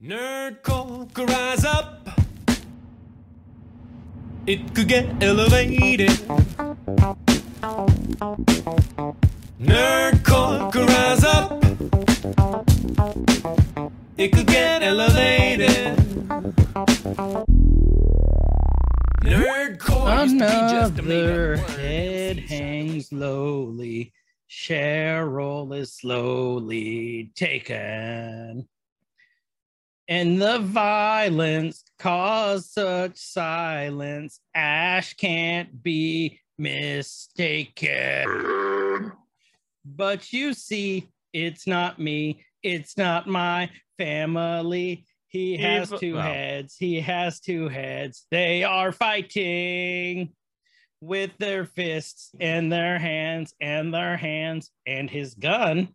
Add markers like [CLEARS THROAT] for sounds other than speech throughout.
Nerd could rise up. It could get elevated. Nerd could rise up. It could get elevated. Nerd used just a Another head hangs lowly. Cheryl is slowly taken. And the violence caused such silence. Ash can't be mistaken. But you see, it's not me. It's not my family. He has Evil- two oh. heads. He has two heads. They are fighting with their fists and their hands and their hands and his gun.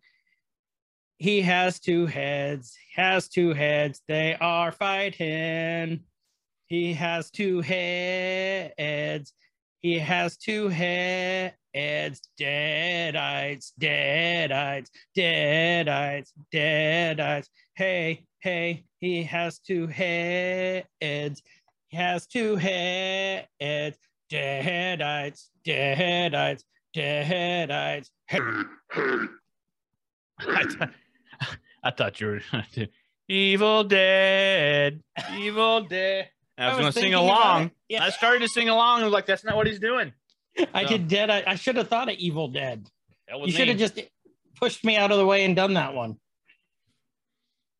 He has two heads. Has two heads. They are fighting. He has two heads. He has two heads. Deadites, deadites, deadites, deadites. Hey, hey, he has two heads. He has two heads. Deadites, deadites, deadites. Hey, I, [LAUGHS] th- [LAUGHS] I thought you were [LAUGHS] Evil Dead, Evil Dead. I was, was going to sing along. Yeah. I started to sing along. I was like, that's not what he's doing. I So- did dead. I, I should have thought of Evil Dead. That was You should have just pushed me out of the way and done that one.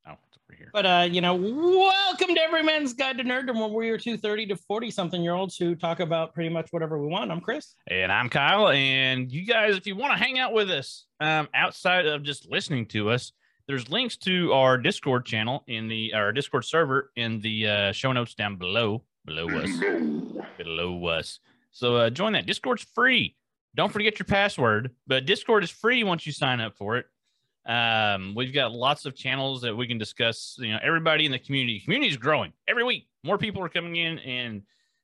Oh, it's over here. But uh, you know, welcome to Every Man's Guide to Nerddom, where we are two 30 to 40 something year olds who talk about pretty much whatever we want. I'm Chris. And I'm Kyle. And you guys, if you want to hang out with us um, outside of just listening to us, there's links to our Discord channel in the our Discord server in the uh, show notes down below, below us, [CLEARS THROAT] below us. So uh, join that. Discord's free. Don't forget your password, but Discord is free once you sign up for it. Um, we've got lots of channels that we can discuss. You know, everybody in the community. Community is growing every week. More people are coming in and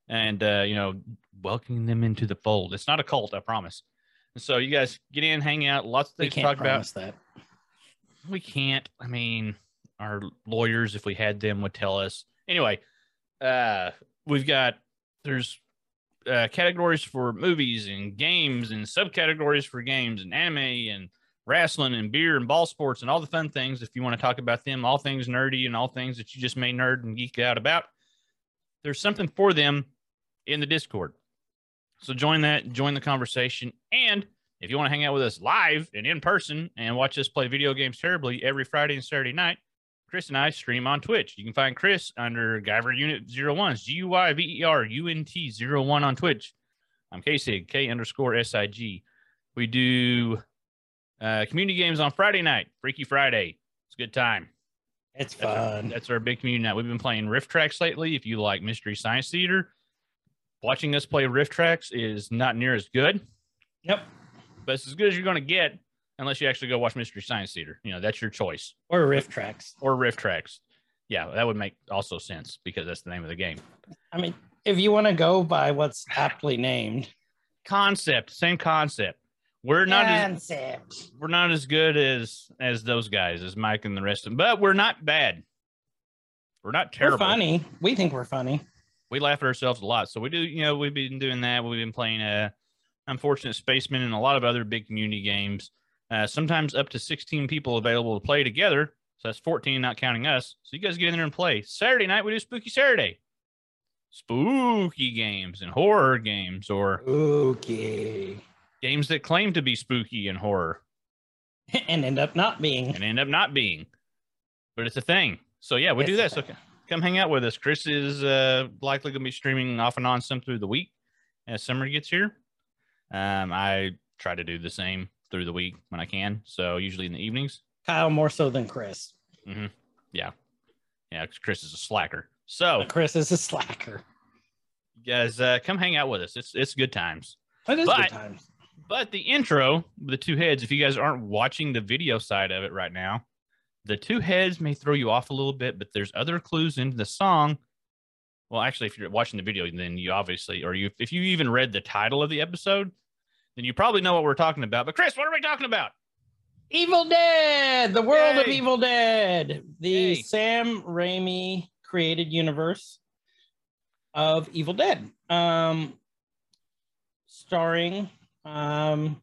and uh, you know welcoming them into the fold. It's not a cult, I promise. And so you guys get in, hang out. Lots of things to can't talk about. that. We can't. I mean, our lawyers, if we had them, would tell us. Anyway, uh, we've got there's uh, categories for movies and games and subcategories for games and anime and wrestling and beer and ball sports and all the fun things. If you want to talk about them, all things nerdy and all things that you just may nerd and geek out about, there's something for them in the Discord. So join that, join the conversation, and if you want to hang out with us live and in person and watch us play video games terribly every Friday and Saturday night, Chris and I stream on Twitch. You can find Chris under Guyver Unit 01, G U I V E R U N T 01 on Twitch. I'm KSIG, K underscore S I G. We do uh, community games on Friday night, Freaky Friday. It's a good time. It's That's our, fun. that's our big community night. We've been playing Rift Tracks lately. If you like Mystery Science Theater, watching us play Rift Tracks is not near as good Yep. But it's as good as you're going to get unless you actually go watch Mystery Science Theater. You know, that's your choice. Or RiffTrax. Or Rift Tracks. Yeah, that would make also sense because that's the name of the game. I mean, if you want to go by what's aptly named, Concept, same concept. We're not as, we're not as good as as those guys, as Mike and the rest of them, but we're not bad. We're not We're terrible. funny. We think we're funny. We laugh at ourselves a lot. So we do, you know, we've been doing that. We've been playing uh Unfortunate Spaceman and a lot of other big community games. Uh, sometimes up to 16 people available to play together. So that's 14, not counting us. So you guys get in there and play. Saturday night, we do Spooky Saturday. Spooky games and horror games or Okay. games that claim to be spooky and horror [LAUGHS] and end up not being. and end up not being. But it's a thing. So yeah, we do It's that. So come hang out with us. Chris is uh, likely going to be streaming off and on some through the week as summer gets here. Um, I try to do the same through the week when I can. So usually in the evenings. Kyle more so than Chris. Yeah, 'cause Chris is a slacker. So Chris is a slacker. you guys, uh, come hang out with us. It's it's good times. It is But- good times. But the intro, the two heads, if you guys aren't watching the video side of it right now, the two heads may throw you off a little bit, but there's other clues into the song. Well, actually, if you're watching the video, then you obviously, or you, if you even read the title of the episode, then you probably know what we're talking about. But Chris, what are we talking about? Evil Dead, the world of Evil Dead, the Yay. Sam Raimi created universe of Evil Dead, um, starring um,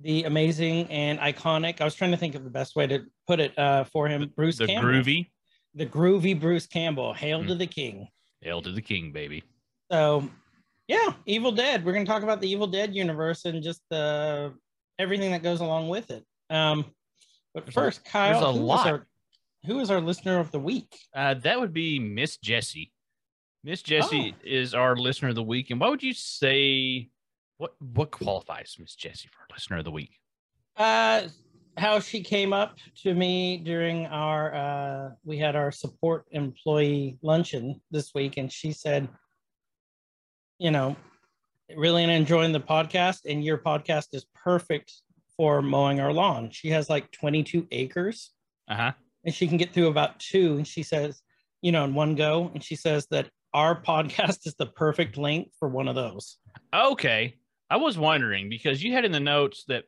the amazing and iconic. I was trying to think of the best way to put it uh, for him, Bruce the Campbell, groovy the groovy Bruce Campbell. Hail Mm. to the king! Hail to the king, baby. So, yeah, Evil Dead. We're going to talk about the Evil Dead universe and just uh, everything that goes along with it. Um, but There's a- first, Kyle, a who is our- who is our listener of the week? Uh, that would be Miss Jessie. Miss Jessie is our listener of the week. And what would you say? What what qualifies Miss Jessie for listener of the week? Uh, how she came up to me during our uh, we had our support employee luncheon this week, and she said, you know, really enjoying the podcast, and your podcast is perfect for mowing our lawn. She has like 22 acres. Uh huh. and she can get through about two. And she says, you know, in one go. And she says that our [LAUGHS] podcast is the perfect length for one of those. Okay. I was wondering because you had in the notes that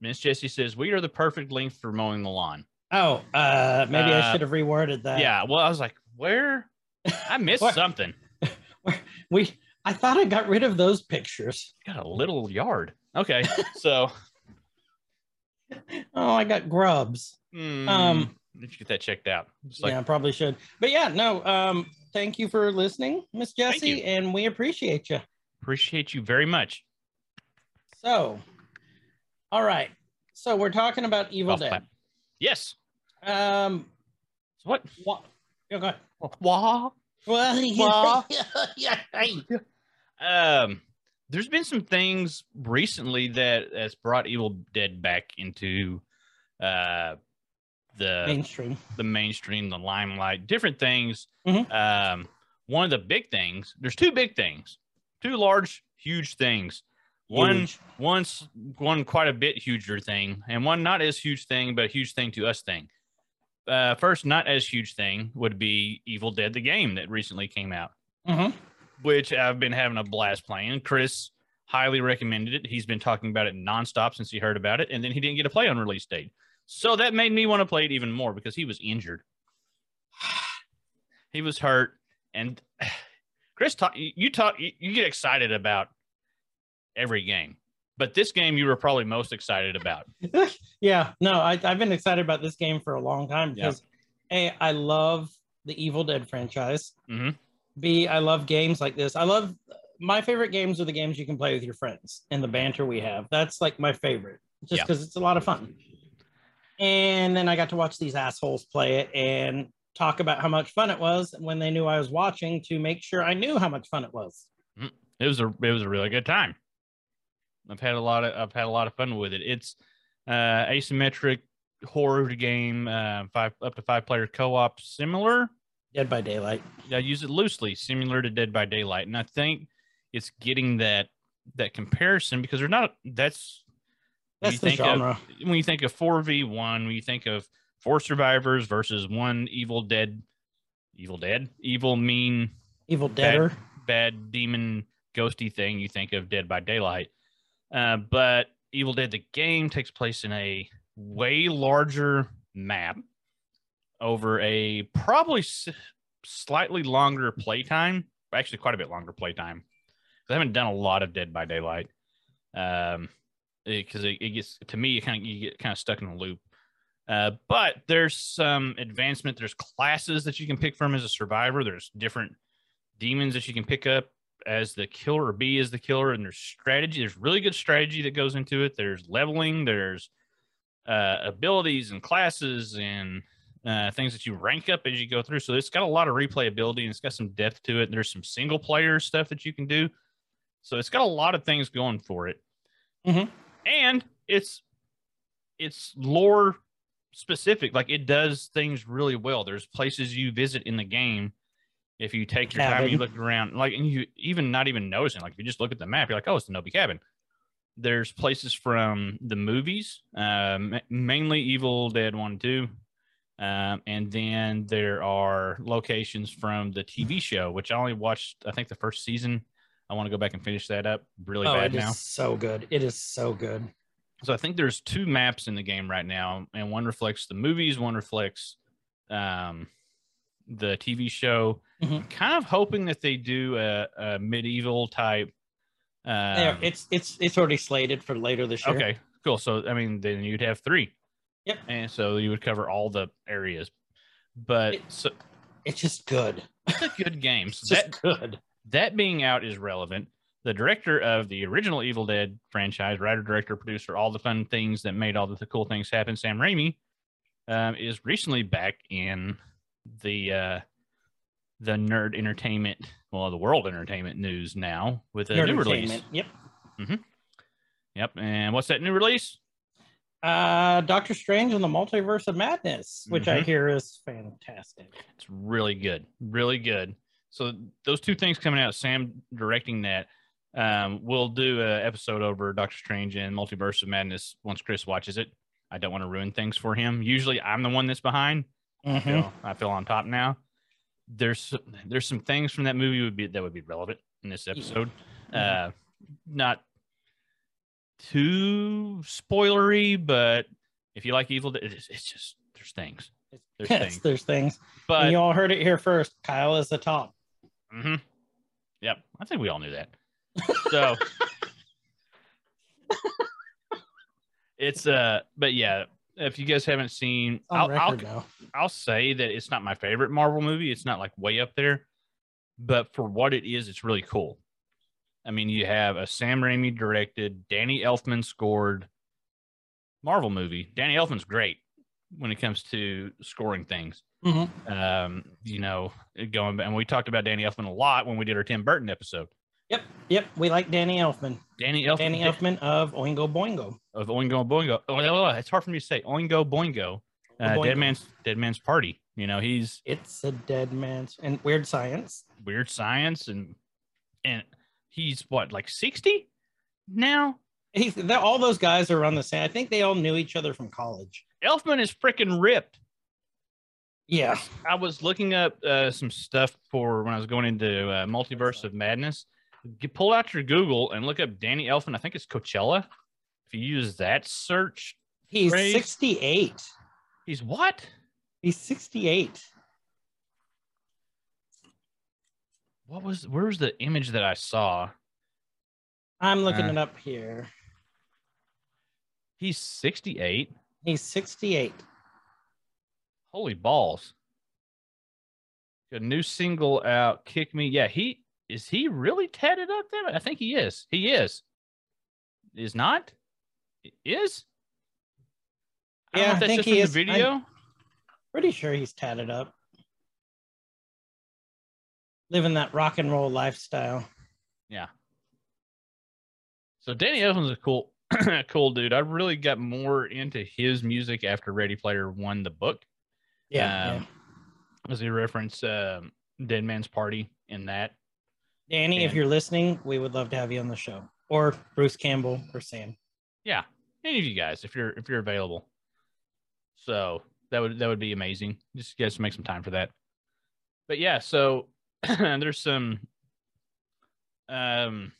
Miss Jessie says we are the perfect length for mowing the lawn. Oh, uh, maybe I Uh, should have reworded that. yeah. Well, I was like, where? I missed [LAUGHS] What? something. [LAUGHS] we. I thought I got rid of those pictures. Got a little yard. Okay. So, [LAUGHS] Oh, I got grubs. hmm, Um, you get that checked out? Like, yeah, I probably should. But yeah, no. Um, thank you for listening, Miss Jessie, and we appreciate you. appreciate you very much. So, all right. So we're talking about Evil Dead. Yes. Um, So what? what? Go ahead. Wah. Well, [LAUGHS] [LAUGHS] yeah. Um, there's been some things recently that has brought Evil Dead back into uh the mainstream. the mainstream, the limelight, different things. Mhm. Um, one of the big things. There's two big things, two large, huge things. One, Huge. one's one quite a bit huger thing, and one not as huge thing, but a huge thing to us thing. Uh, first, not as huge thing would be Evil Dead the game that recently came out Mhm. which I've been having a blast playing. Chris highly recommended it. He's been talking about it nonstop since he heard about it, and then he didn't get a play on release date. So that made me want to play it even more because he was injured. [SIGHS] he was hurt, and [SIGHS] Chris, talk, you talk, you get excited about every game, but this game you were probably most excited about. [LAUGHS] yeah, no, I, I've been excited about this game for a long time Yeah. because A, I love the Evil Dead franchise. Mhm. B, I love games like this. I love my favorite games are the games you can play with your friends and the banter we have. That's like my favorite, just Yeah. because it's a lot of fun. And then I got to watch these assholes play it and talk about how much fun it was when they knew I was watching to make sure I knew how much fun it was. it was a it was a really good time. I've had a lot of I've had a lot of fun with it. It's uh asymmetric horror game, uh, five up to five player co op, similar. Dead by Daylight. I use it loosely, similar to Dead by Daylight, and I think it's getting that that comparison because they're not. That's That's you the think of- genre. when you think of four v one, when you think of four survivors versus one Evil Dead, Evil Dead, evil mean Evil Deader. bad demon ghosty thing, you think of Dead by Daylight. Uh, but Evil Dead the game takes place in a way larger map over a probably s- slightly longer playtime, actually quite a bit longer playtime. I haven't done a lot of Dead by Daylight. Um, because it, it gets to me, you kind of you get kind of stuck in a loop. Uh, but there's some advancement. There's classes that you can pick from as a survivor. There's different demons that you can pick up as the killer or be as the killer and there's strategy there's really good strategy that goes into it. There's leveling there's uh, abilities and classes and uh, things that you rank up as you go through. So it's got a lot of replayability and it's got some depth to it. And there's some single player stuff that you can do. So it's got a lot of things going for it. Mhm. and it's it's lore specific. Like it does things really well. There's places you visit in the game if you take your time, you look around, like, and you even not even noticing, like, if you just look at the map, you're like, oh, it's the Knowby cabin. There's places from the movies, um, mainly Evil Dead 1 and 2. Um, and then there are locations from the TV [LAUGHS] show, which I only watched, I think, the first season. I want to go back and finish that up really Oh, bad now. so good. It is so good. So I think there's two maps in the game right now, and one reflects the movies, one reflects um, the TV show. Mhm. Kind of hoping that they do a, a medieval type. Um, it's it's it's already slated for later this year. okay, cool. So I mean, then you'd have three. Yep. And so you would cover all the areas, but It- so It's just good. it's a good game. [LAUGHS] It's So just that good. that being out is relevant. The director of the original Evil Dead franchise, writer, director, producer, all the fun things that made all the cool things happen, Sam Raimi, um, is recently back in the uh, the nerd entertainment, well, the world entertainment news now with a new release. Yep. Yep. And what's that new release? Uh, Doctor Strange and the Multiverse of Madness, which I Mhm. hear is fantastic. It's really good, really good. So those two things coming out, Sam directing that. Um, we'll do an episode over Doctor Strange and Multiverse of Madness once Chris watches it. I don't want to ruin things for him. Usually, I'm the one that's behind. I Mhm. feel I feel on top now. There's there's some things from that movie would be that would be relevant in this episode. Uh, not too spoilery, but if you like Evil, it's, it's just there's things. There's [LAUGHS] Yes, things, there's things. but and you all heard it here first. Kyle is the top. Mm-hmm. Yep, I think we all knew that. [LAUGHS] So it's uh, but yeah, if you guys haven't seen, I'll, I'll. I'll say that it's not my favorite Marvel movie. It's not like way up there, but for what it is, it's really cool. I mean, you have a Sam Raimi directed, Danny Elfman scored Marvel movie. Danny Elfman's great when it comes to scoring things. Mhm. Um, you know, going and we talked about Danny Elfman a lot when we did our Tim Burton episode. Yep, yep. We like Danny Elfman. Danny Elfman, Danny Elfman of Oingo Boingo. of Oingo Boingo. Oh, it's hard for me to say. Oingo Boingo. Uh, Boingo. Dead Man's Dead Man's Party. You know, he's It's a dead man's and weird science. weird science and and he's what like 60 now He's all those guys are on the same. I think they all knew each other from college. elfman is freaking ripped Yeah. i was looking up uh, some stuff for when i was going into uh, multiverse of madness pull out your google and look up danny elfman i think it's coachella if you use that search He's Praise. 68. he's what He's 68. what was where's the image that i saw I'm looking Uh. it up here. he's 68 He's 68. Holy balls. Got a new single out, Kick Me. Yeah, he is he really tatted up there? I think he is. He is. Is not? Is? I Yeah, I think just he is. the video. Pretty sure he's tatted up. Living that rock and roll lifestyle. Yeah. So Danny Elfman's a cool, [CLEARS THROAT] cool dude. I really got more into his music after Ready Player One, the book. Yeah. Um, As he referenced um, Dead Man's Party in that. Danny, if you're listening, we would love to have you on the show. Or Bruce Campbell or Sam. Yeah, any of you guys, if you're if you're available. So that would that would be amazing. Just guys make some time for that. But yeah, so [CLEARS THROAT] there's some um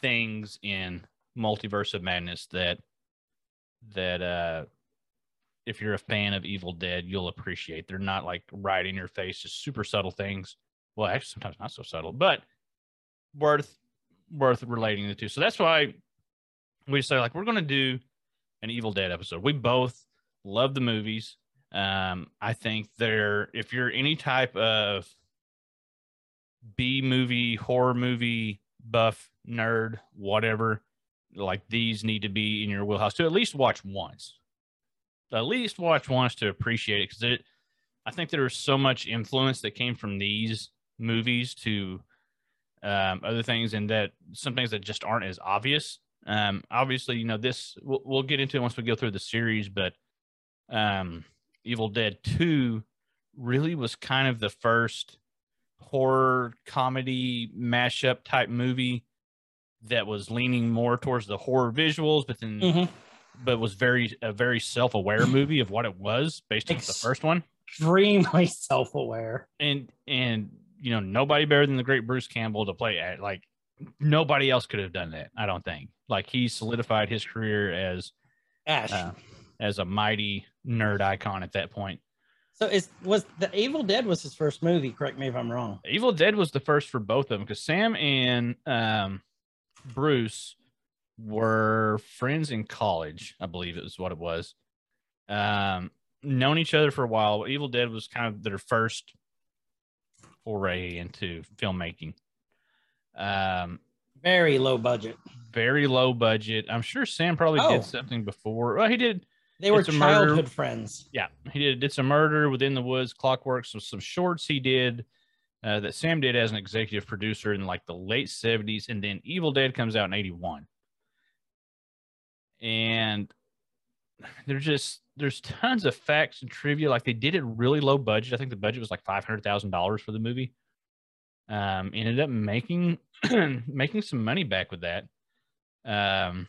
things in Multiverse of Madness that that uh if you're a fan of Evil Dead, you'll appreciate. They're not like right in your face, just super subtle things. Well, actually sometimes not so subtle, but worth worth relating the two. So that's why we decided like we're gonna do an Evil Dead episode. We both love the movies. Um, I think they're if you're any type of B movie, horror movie buff, nerd, whatever, like these need to be in your wheelhouse to at least watch once. At least watch once to appreciate it because it I think there was so much influence that came from these movies to um, other things and that some things that just aren't as obvious. Um, obviously, you know, this we'll, we'll get into it once we go through the series, but um, Evil Dead 2 really was kind of the first horror comedy mashup type movie that was leaning more towards the horror visuals, but then Mhm. but was very a very self aware movie of what it was based on the first one. Extremely [LAUGHS] self aware. and and you know nobody better than the great Bruce Campbell to play at like nobody else could have done that. I don't think Like he solidified his career as Ash. uh, as a mighty nerd icon at that point. so is was the Evil Dead was his first movie? Correct me if I'm wrong. Evil Dead was the first for both of them because Sam and um, Bruce were friends in college, I believe it was what it was. Um, known each other for a while. Evil Dead was kind of their first foray into filmmaking. Um, Very low budget. very low budget. I'm sure Sam probably Oh. did something before. Well, he did. They were a murder. childhood friends. Yeah, he did. Did some murder within the woods, Clockwork. So some shorts he did uh, that Sam did as an executive producer in like the late 70s, and then Evil Dead comes out in 81. And they're just there's tons of facts and trivia. Like they did it really low budget. I think the budget was like five hundred thousand dollars for the movie. Um, ended up making [CLEARS THROAT] making some money back with that. Um,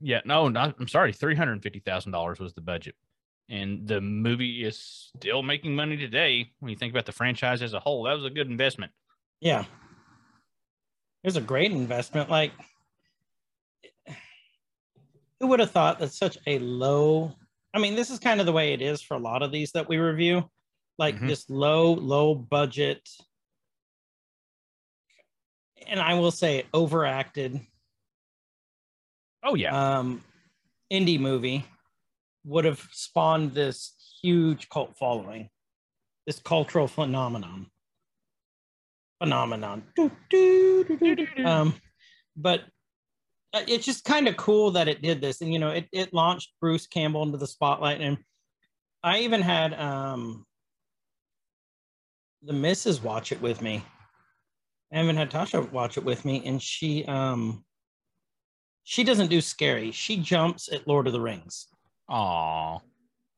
yeah, no, not, I'm sorry, three hundred fifty thousand dollars was the budget, and the movie is still making money today. When you think about the franchise as a whole, that was a good investment. Yeah. It was a great investment. Like, who would have thought that such a low? I mean, this is kind of the way it is for a lot of these that we review, like Mhm. this low, low budget. And I will say, overacted Oh yeah, um, indie movie would have spawned this huge cult following, this cultural phenomenon. Phenomenon. Um, but it's just kind of cool that it did this, and you know, it it launched Bruce Campbell into the spotlight, and I even had um the missus watch it with me. I haven't had Tasha watch it with me, and she um she doesn't do scary. She jumps at Lord of the Rings. Aw,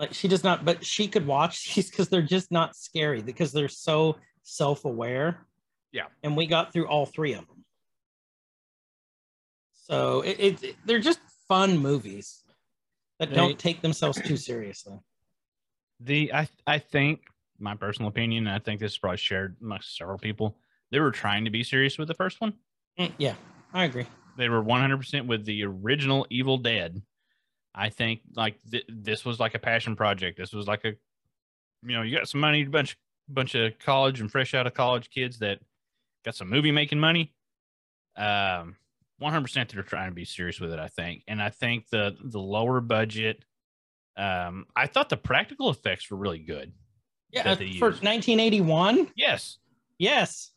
Like she does not, but she could watch [LAUGHS] these because they're just not scary because they're so self-aware. Yeah. And we got through all three of them. So it, it, it- they're just fun movies that They- don't take themselves too seriously. the I I think my personal opinion. and I think this is probably shared amongst several people. They were trying to be serious with the first one. Mm, yeah, I agree. they were 100% with the original Evil Dead. I think like th- this was like a passion project. This was like a, you know, you got some money, a bunch, bunch of college and fresh out of college kids that got some movie making money. Um, 100% they're trying to be serious with it. I think, and I think the the lower budget. Um, I thought the practical effects were really good. Yeah, uh, for 1981. Yes, Yes.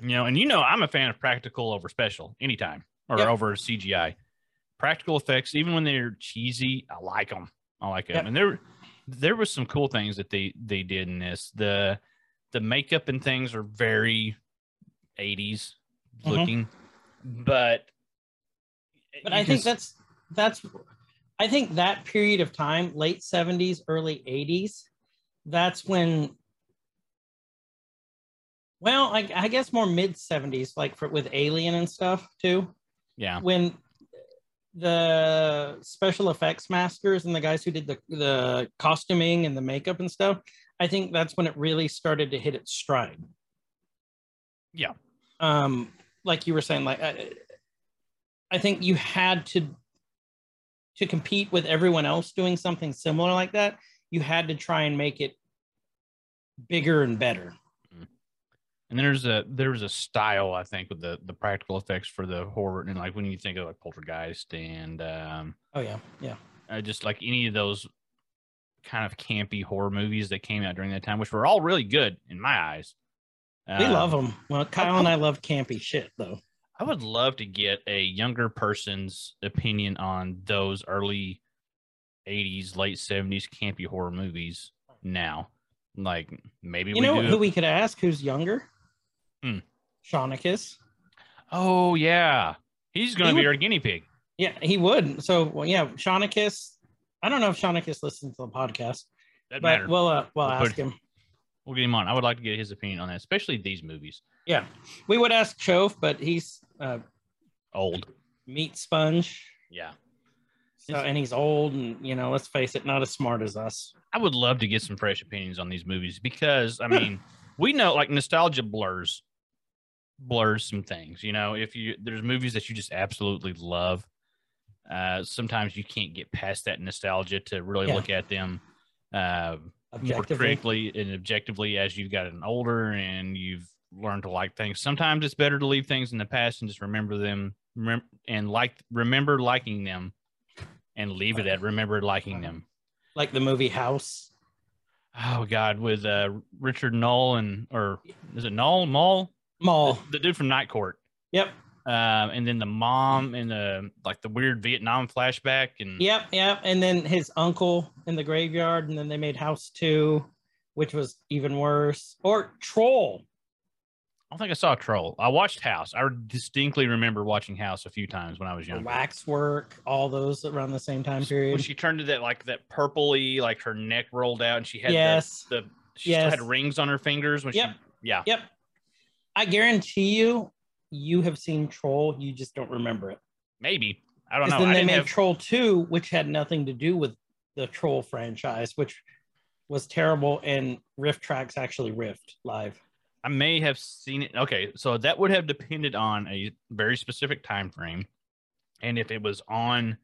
you know, and you know, I'm a fan of practical over special anytime or Yep. over CGI. Practical effects, even when they're cheesy, I like them. I like them. Yep. And there, there was some cool things that they they did in this. The the makeup and things are very 80s Mhm. looking, but But I can think that's that's I think that period of time, late 70s, early 80s, that's when well, I, I guess more mid 70s, like for with Alien and stuff too, yeah, when the special effects masters and the guys who did the, the costuming and the makeup and stuff, I think that's when it really started to hit its stride. Yeah. Um, like you were saying, like I, I think you had to to compete with everyone else doing something similar like that. You had to try and make it bigger and better. and there's a there's a style I think with the the practical effects for the horror and like when you think of like Poltergeist and um Oh yeah, yeah. uh, just like any of those kind of campy horror movies that came out during that time, which were all really good in my eyes. We love Um, them. Well, Kyle and I love campy shit though. I would love to get a younger person's opinion on those early 80s, late 70s campy horror movies now. Like maybe You we know do. who we could ask who's younger? Hmm. Shaunicus. oh, yeah. He's going He to be would- our guinea pig. Yeah, he would. So well, yeah, Shaunicus. I don't know if Shaunicus listens to the podcast, That but matter. we'll uh, we'll We'll ask put- him. We'll get him on. I would like to get his opinion on that, especially these movies. Yeah, we would ask Chove, but he's uh, Old. meat sponge. Yeah. So, and he's old, and you know, let's face it, not as smart as us. I would love to get some fresh opinions on these movies because I mean, [LAUGHS] we know like nostalgia blurs, blurs some things. You know, if you there's movies that you just absolutely love, uh, sometimes you can't get past that nostalgia to really Yeah. look at them uh, more critically and objectively as you've gotten older and you've learned to like things. Sometimes it's better to leave things in the past and just remember them remem- and like remember liking them and leave it at remember liking them. Like the movie House. Oh God, with uh, Richard Knoll and or is it Knoll Mull? Mall. The, the dude from Night Court. Yep. Um, and then the mom and the like the weird Vietnam flashback and Yep. Yep. And then his uncle in the graveyard. And then they made House 2, which was even worse. Or Troll. I don't think I saw Troll. I watched House. I distinctly remember watching House a few times when I was young. Waxwork. All those around the same time When period. she turned to that like that purpley, like her neck rolled out and she had yes. the, the she still had rings on her fingers when Yep. she yeah. Yep. I guarantee you, you have seen Troll. You just don't remember it. Maybe. I don't know. then I they made have, Troll 2, which had nothing to do with the Troll franchise, which was terrible. And RiffTrax actually riffed live. I may have seen it. Okay, so that would have depended on a very specific time frame, and if it was on,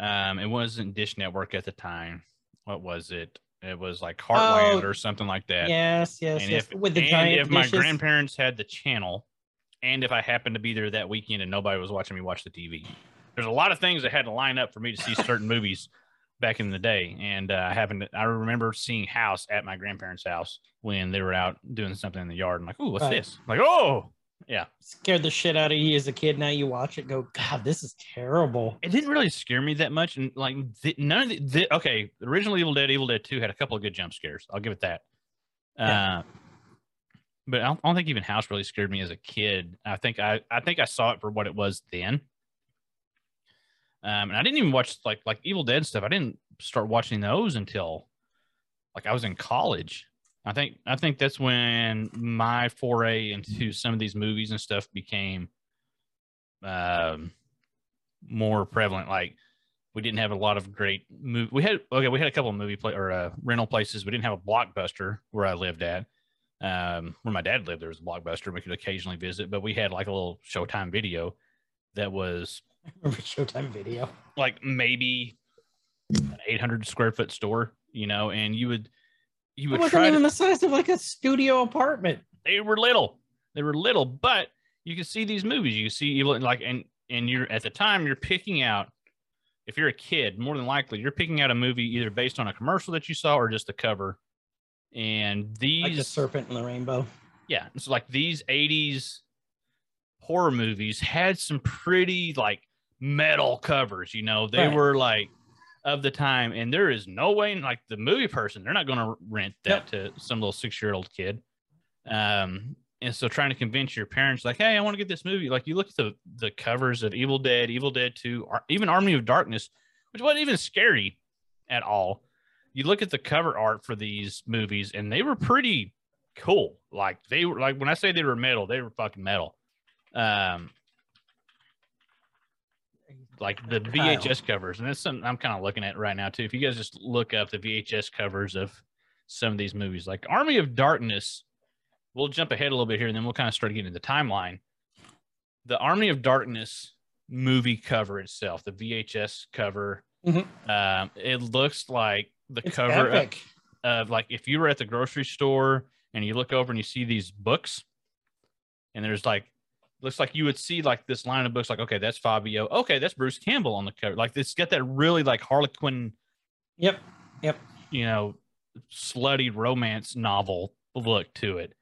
um, it wasn't Dish Network at the time. What was it? It was like Heartland Oh, or something like that. Yes, yes, and yes. if with the and giant if my grandparents had the channel, and if I happened to be there that weekend and nobody was watching me watch the TV, there's a lot of things that had to line up for me to see certain [LAUGHS] movies back in the day. And uh, I happened to, I remember seeing House at my grandparents' house when they were out doing something in the yard. I'm like, "Ooh, what's Right. this?" like, "Oh, yeah." scared the shit out of you as a kid. Now you watch it, go, God, this is terrible. It didn't really scare me that much, and like the, none of the, the okay, original Evil Dead, Evil Dead Two had a couple of good jump scares. I'll give it that. Yeah. Uh, but I don't, I don't think even House really scared me as a kid. I think I I think I saw it for what it was then. Um, and I didn't even watch like like Evil Dead stuff. I didn't start watching those until like I was in college. I think I think that's when my foray into some of these movies and stuff became um more prevalent. Like we didn't have a lot of great movie. We had okay, we had a couple of movie play or uh, rental places. We didn't have a blockbuster where I lived at. Um, where my dad lived, there was a blockbuster. We could occasionally visit, but we had like a little Showtime video that was [LAUGHS] Showtime Video? like maybe an 800 square foot store, you know, and you would you It would wasn't try even to, the size of like a studio apartment. they were little. They were little, but you can see these movies. You see evil like and and you're at the time you're picking out if you're a kid, more than likely you're picking out a movie either based on a commercial that you saw or just the cover. And these Like the serpent and the rainbow. yeah, it's like these 80s horror movies had some pretty like metal covers, you know. They Right. were like of the time, and there is no way like the movie person, they're not gonna rent that to some little six-year-old kid. Um and so trying to convince your parents like, hey, I want to get this movie. Like you look at the the covers of Evil Dead, Evil Dead 2, or even Army of Darkness, which wasn't even scary at all. You look at the cover art for these movies, and they were pretty cool. Like they were like when I say they were metal, they were fucking metal. Um, like the VHS covers, and that's something I'm kind of looking at right now too. If you guys just look up the VHS covers of some of these movies, like Army of Darkness, we'll jump ahead a little bit here, and then we'll kind of start getting into the timeline. The Army of Darkness movie cover itself, the VHS cover, Mhm. um, it looks like the It's cover of, of like if you were at the grocery store and you look over and you see these books and there's like looks like you would see like this line of books like okay that's fabio okay that's bruce campbell on the cover like it's got that really like harlequin Yep. Yep. you know slutty romance novel look to it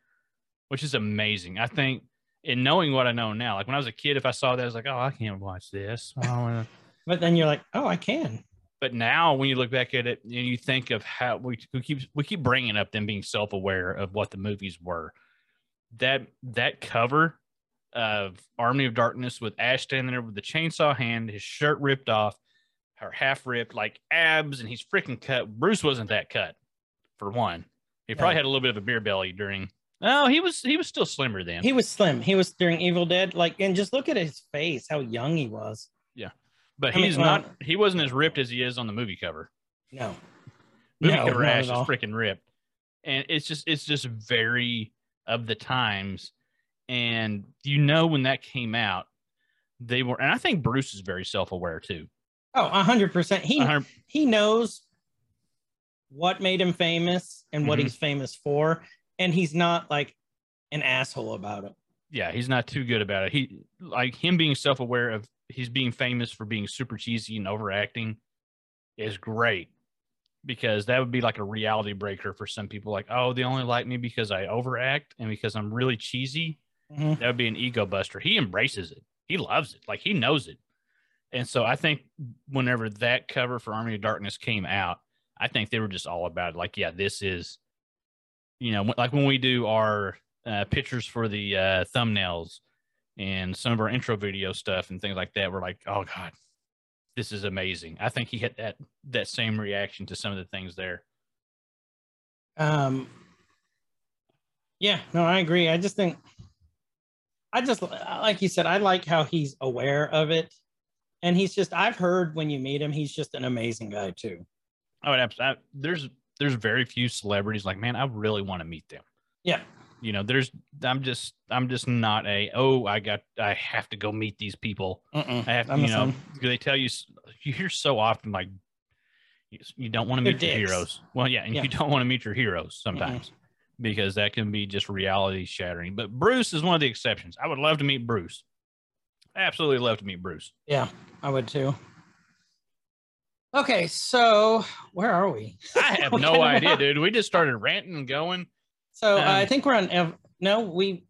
which is amazing i think in knowing what i know now like when i was a kid if i saw that i was like oh i can't watch this I don't wanna- [LAUGHS] But then you're like, oh, I can. But now when you look back at it and you think of how we, we keep we keep bringing up them being self-aware of what the movies were that that cover of army of darkness with ash standing there with the chainsaw hand his shirt ripped off or half ripped like abs and he's freaking cut bruce wasn't that cut for one he probably No. had a little bit of a beer belly during oh he was he was still slimmer then He was slim. He was during Evil Dead. Like, and just look at his face, how young he was. But I mean, he's well- not he wasn't as ripped as he is on the movie cover No. movie No, cover ash is freaking ripped and it's just it's just very of the times And you know when that came out, they were, and I think Bruce is very self-aware too. Oh, hundred percent. He 100 he knows what made him famous and what Mhm. he's famous for, and he's not like an asshole about it. yeah, he's not too good about it. He like him being self-aware of he's being famous for being super cheesy and overacting is great because that would be like a reality breaker for some people. Like, oh, they only like me because I overact and because I'm really cheesy. Mhm. That would be an ego buster. He embraces it. He loves it. Like he knows it. And so I think whenever that cover for Army of Darkness came out, I think they were just all about it. Like, yeah, this is, you know, like when we do our uh, pictures for the uh, thumbnails and some of our intro video stuff and things like that, we're like, oh god, this is amazing. I think he had that that same reaction to some of the things there. Um, yeah, no, I agree. I just think, I just like you said, I like how he's aware of it, and he's just. I've heard when you meet him, he's just an amazing guy too. Oh, absolutely. There's there's very few celebrities like, man, I really want to meet them. Yeah, you know there's i'm just i'm just not a oh i got i have to go meet these people. Mm-mm. i have I'm you know they tell you you hear so often like you, you don't want to meet your heroes. Well yeah and Yeah. you don't want to meet your heroes sometimes because that can be just reality shattering. But bruce is one of the exceptions. I would love to meet bruce. Absolutely love to meet bruce. Yeah, I would too. Okay, so where are we? i have [LAUGHS] no idea dude. We just started ranting and going So uh, Um, I think we're on. Ev- no, we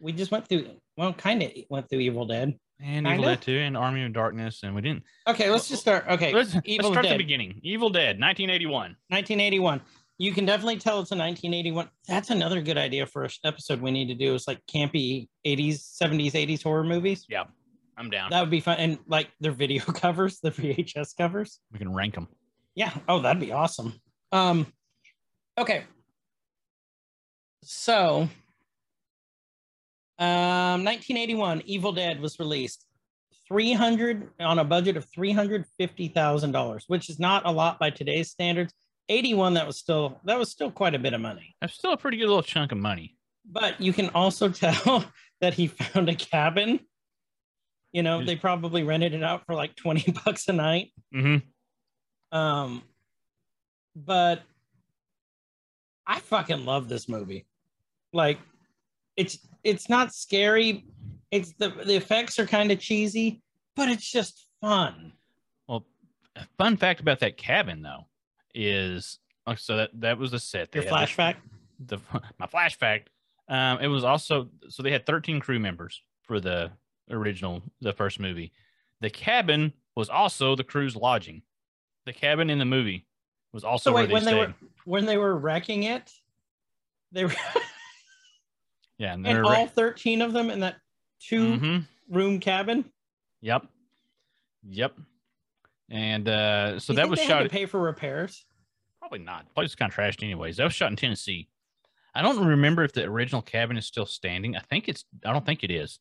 we just went through. Well, kind of went through Evil Dead. and Kinda? evil dead 2 and army of darkness and we didn't Okay, let's just start. Okay, let's, let's start Dead. the beginning evil dead 1981 1981. You can definitely tell it's a 1981. That's another good idea for an episode we need to do. Is like campy 80s, 70s, 80s horror movies. Yeah, I'm down That would be fun. And like their video [LAUGHS] covers, the VHS covers. we can rank them Yeah. Oh, that'd be awesome. Um, okay. So, um, 1981, Evil Dead was released. 300 on a budget of $350,000, which is not a lot by today's standards. 81, that was still that was still quite a bit of money. That's still a pretty good little chunk of money. But you can also [LAUGHS] tell that he found a cabin. You know, they probably rented it out for like 20 [LAUGHS] bucks a night. Mm-hmm. Um, but I fucking love this movie. Like, it's it's not scary. It's the the effects are kind of cheesy, but it's just fun. Well, a fun fact about that cabin though is oh, so that that was the set. They Your had flash fact. The, the [LAUGHS] my flash fact. Um, it was also so they had 13 crew members for the original the first movie. The cabin was also the crew's lodging. The cabin in the movie was also So where wait, they when they were when they were wrecking it, they were [LAUGHS] yeah, and and all 13 of them in that two hmm room cabin. Yep. Yep. And uh, so that was shot. to pay for repairs. Probably not. Place is kind of trashed, anyways. That was shot in Tennessee. I don't remember if the original cabin is still standing. I think it's. I don't think it is.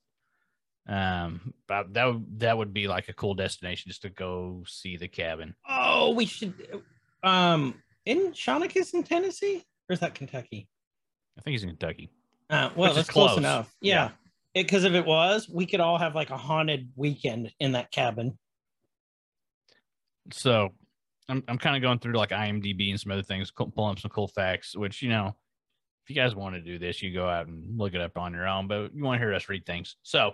Um, but that would that would be like a cool destination just to go see the cabin. Oh, we should. Um, in Shawnicus in Tennessee, or is that Kentucky? I think he's in Kentucky. Uh, well, that's close. close. enough. Yeah. Because if it was, we could all have like a haunted weekend in that cabin. So I'm I'm kind of going through like IMDb and some other things, pulling up some cool facts. Which you know, if you guys want to do this, you go out and look it up on your own. But you want to hear us read things, so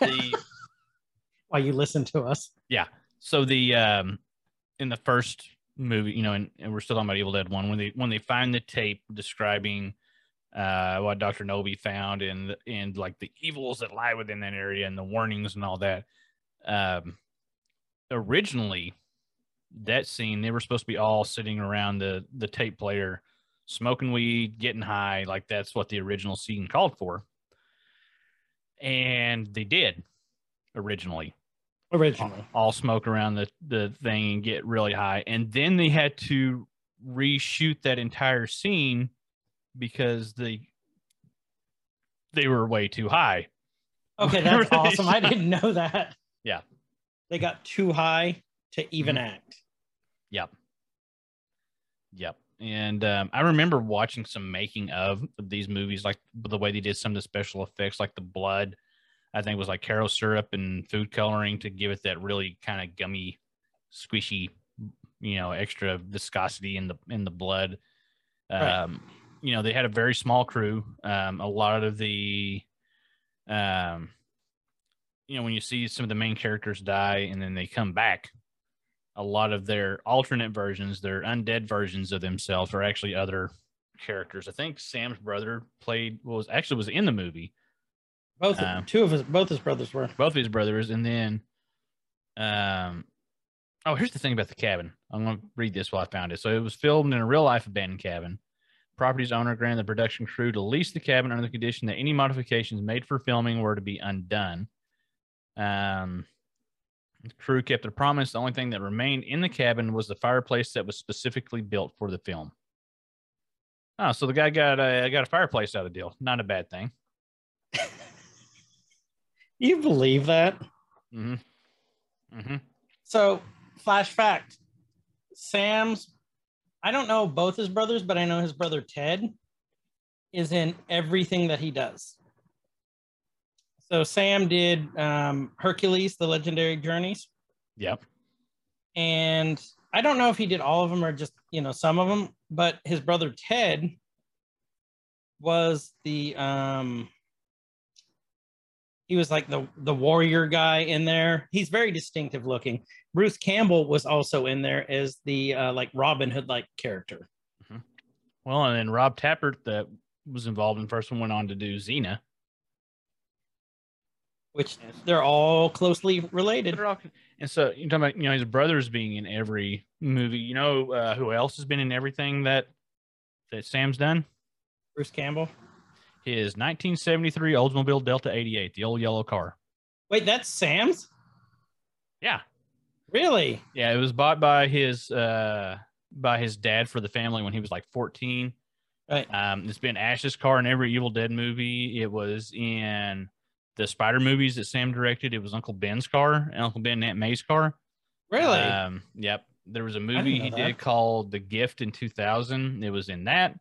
the. [LAUGHS] While you listen to us. Yeah. So the um in the first movie you know and, and we're still talking about evil dead one when they when they find the tape describing uh what dr knowby found and and like the evils that lie within that area and the warnings and all that um originally that scene they were supposed to be all sitting around the the tape player smoking weed getting high like that's what the original scene called for and they did originally Originally. all smoke around the, the thing and get really high. And then they had to reshoot that entire scene because they they were way too high. Okay, that's [LAUGHS] awesome. I didn't know that. Yeah. They got too high to even Mm-hmm. act. Yep. Yep. And um, I remember watching some making of these movies, like the way they did some of the special effects, like the blood. I think it was like Karo syrup and food coloring to give it that really kind of gummy, squishy, you know, extra viscosity in the in the blood. Right. Um, you know, they had a very small crew. Um, a lot of the, um, you know, when you see some of the main characters die and then they come back, a lot of their alternate versions, their undead versions of themselves, are actually other characters. I think Sam's brother played was actually was in the movie, Both Um, two of his both his brothers were. both of his brothers, and then, um, oh, here's the thing about the cabin. I'm gonna read this while I found it. So it was filmed in a real life abandoned cabin. Property's owner granted the production crew to lease the cabin under the condition that any modifications made for filming were to be undone. Um, the crew kept their promise. The only thing that remained in the cabin was the fireplace that was specifically built for the film. Oh, so the guy got a got a fireplace out of the deal. Not a bad thing. [LAUGHS] You believe that? Mm-hmm. Mm-hmm. So, flash fact: Sam's. I don't know both his brothers, but I know his brother Ted is in everything that he does. So Sam did um, Hercules: The Legendary Journeys, Yep. and I don't know if he did all of them or just you know some of them. But his brother Ted was the um, he was like the the warrior guy in there. He's very distinctive looking. Bruce Campbell was also in there as the uh, like Robin Hood like character. Well, and then Rob Tapert that was involved in the first one went on to do Xena. which they're all closely related. All- And so you're talking about, you know, his brothers being in every movie. You know uh, who else has been in everything that that Sam's done? Bruce Campbell. His 1973 Oldsmobile Delta 88, the old yellow car. Wait, that's Sam's? Yeah, Really? yeah. It was bought by his uh by his dad for the family when he was like 14. Right. Um, it's been Ash's car in every Evil Dead movie. It was in the Spider movies that Sam directed. It was Uncle Ben's car, Uncle Ben and Aunt May's car. Really? Um, yep. There was a movie he that. did called The Gift in 2000. It was in that.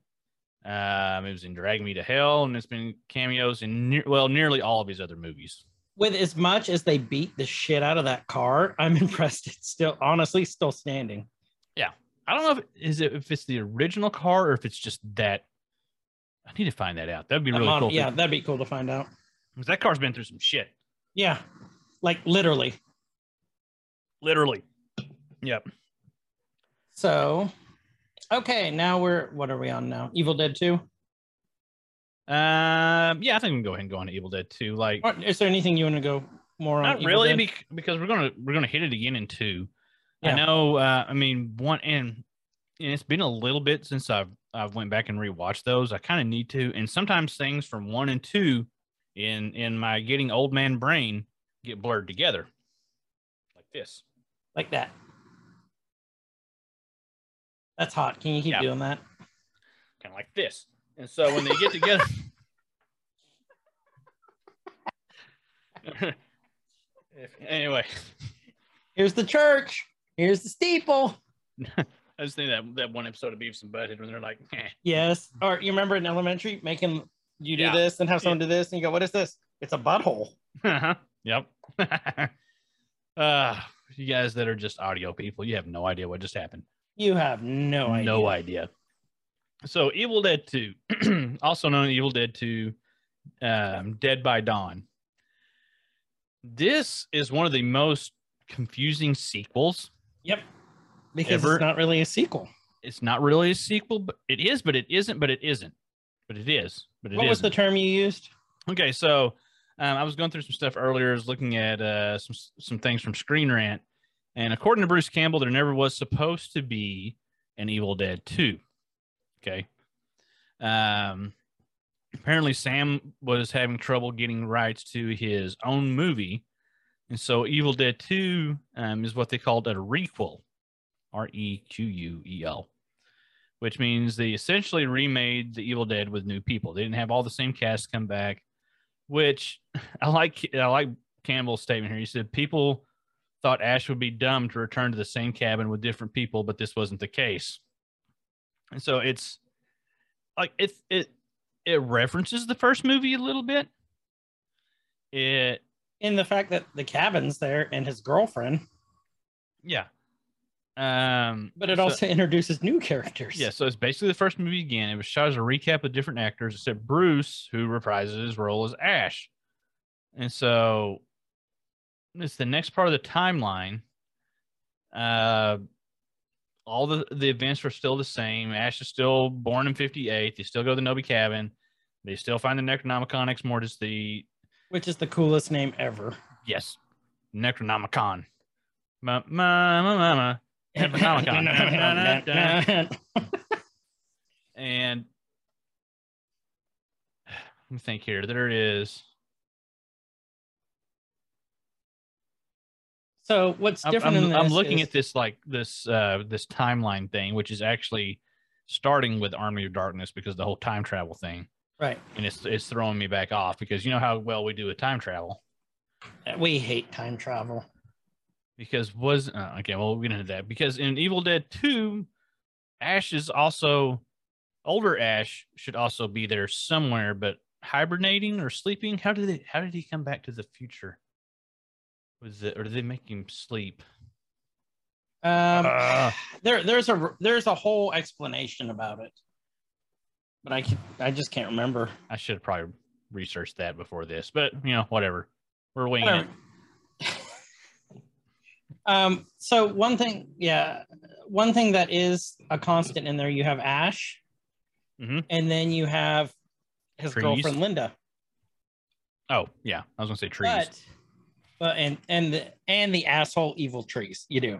Um, it was in Drag Me to Hell, and it's been cameos in ne- well, nearly all of his other movies. With as much as they beat the shit out of that car, I'm [LAUGHS] impressed it's still honestly still standing. Yeah, I don't know if is it if it's the original car or if it's just that. I need to find that out. That'd be really cool. yeah, that'd be cool to find out. because that car's been through some shit, Yeah. Like literally. literally. Yep. So okay, now we're what are we on now? Evil Dead 2? Um, yeah, I think we can go ahead and go on to Evil Dead 2. Like, Or Is there anything you want to go more on? not Evil really, bec- because we're gonna we're gonna hit it again in two. I know. Uh, I mean, one and, and it's been a little bit since I've I've went back and rewatched those. I kind of need to, and sometimes things from one and two in in my getting old man brain get blurred together, like this. like that. That's hot. Can you keep Yeah. doing that? kind of like this. And so when they get together, [LAUGHS] anyway, Here's the church. Here's the steeple. [LAUGHS] I just think that that one episode of Beavis and Butthead when they're like, eh. Yes. Or you remember in elementary making you do Yeah. this and have someone do this and you go, what is this? It's a butthole. uh-huh. yep. [LAUGHS] uh, you guys that are just audio people, you have no idea what just happened. You have no idea. No idea. So, Evil Dead 2, [CLEARS THROAT] also known as Evil Dead 2, um, Dead by Dawn. This is one of the most confusing sequels. Yep. Because Ever- it's not really a sequel. It's not really a sequel, but it is, but it isn't, but it isn't. But it is, but it what was the term you used? Okay, so um, I was going through some stuff earlier. I was looking at uh, some some things from Screen Rant, and according to Bruce Campbell, there never was supposed to be an Evil Dead Two. Okay. Um, apparently, Sam was having trouble getting rights to his own movie, and so Evil Dead Two um, is what they called a requel, R E Q U E L which means they essentially remade the Evil Dead with new people. They didn't have all the same cast come back, which [LAUGHS] I like. I like Campbell's statement here. He said people thought Ash would be dumb to return to the same cabin with different people, but this wasn't the case. And so it's like it it it references the first movie a little bit. It In the fact that the cabin's there and his girlfriend, yeah. Um but it so- also introduces new characters. Yeah, so it's basically the first movie again. It was shot as a recap of different actors, except Bruce, who reprises his role as Ash. And so it's the next part of the timeline. Uh, all the, the events are still the same. Ash is still born in 58. They still go to the Knowby cabin. They still find the Necronomicon Ex Mortis, the Which is the coolest name ever. yes, Necronomicon. Ma, ma, ma, ma, ma. Necronomicon. [LAUGHS] [LAUGHS] And let me think here. There it is. So what's different I'm- in this? I'm looking is- at this like this uh this timeline thing, which is actually starting with Army of Darkness because the whole time travel thing, right. and it's it's throwing me back off because you know how well we do with time travel. We hate time travel. Because was uh, okay, well we'll get into that because in Evil Dead Two, Ash is also older. Ash should also be there somewhere, but hibernating or sleeping. How did it? How did he come back to the future? Was it or did they make him sleep? Um, Uh. there, there's a there's a whole explanation about it, but I can, I just can't remember. I should have probably researched that before this, but you know, whatever. We're winging Whatever. it. [LAUGHS] Um, so one thing, yeah, one thing that is a constant in there, you have Ash, Mhm. and then you have his Trees. girlfriend Linda. Oh, yeah. I was gonna say trees. But, but and and the and the asshole evil trees. You do.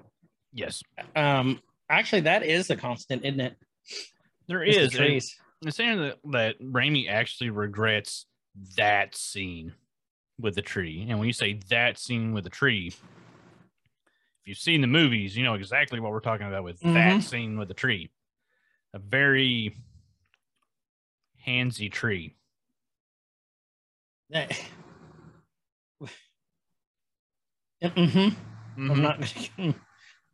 yes, Um, actually, that is a constant, isn't it? there Is the is. and trees. It's saying that, that Raimi actually regrets that scene with the tree. And when you say that scene with the tree, if you've seen the movies, you know exactly what we're talking about with Mhm. that scene with the tree. A very handsy tree. Mhm. I'm Mhm. not gonna.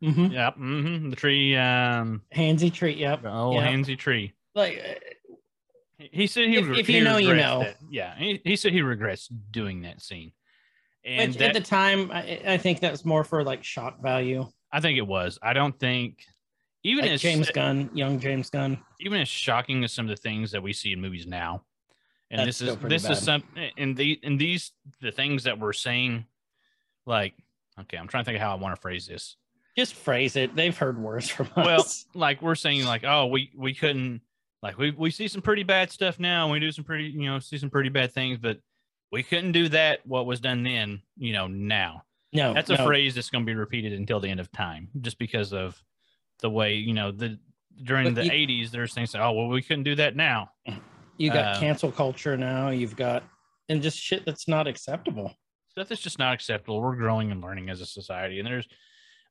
[LAUGHS] hmm Yep. Mm-hmm. The tree. Um. Handsy tree. Yep. Old Yep. handsy tree. Like uh, He- said he. If- re- if you he know, you know. that. Yeah. He, he said he regrets doing that scene. And But that, at the time, I, I think that was more for like shock value. I think it was. I don't think even Like as James Gunn, young James Gunn. even as shocking as some of the things that we see in movies now, and That's this is this is some and the and these the things that we're saying, like okay, I'm trying to think of how I want to phrase this. Just phrase it. They've heard worse from us Well, [LAUGHS] like we're saying, like oh we we couldn't like we we see some pretty bad stuff now, and we do some pretty you know see some pretty bad things, but we couldn't do that what was done then you know now. no, That's a no. phrase that's going to be repeated until the end of time, just because of the way you know the during But the you- '80s. There's things like, oh well, we couldn't do that now. You got uh, cancel culture now. You've got and just shit that's not acceptable. Stuff that's just not acceptable. We're growing and learning as a society, and there's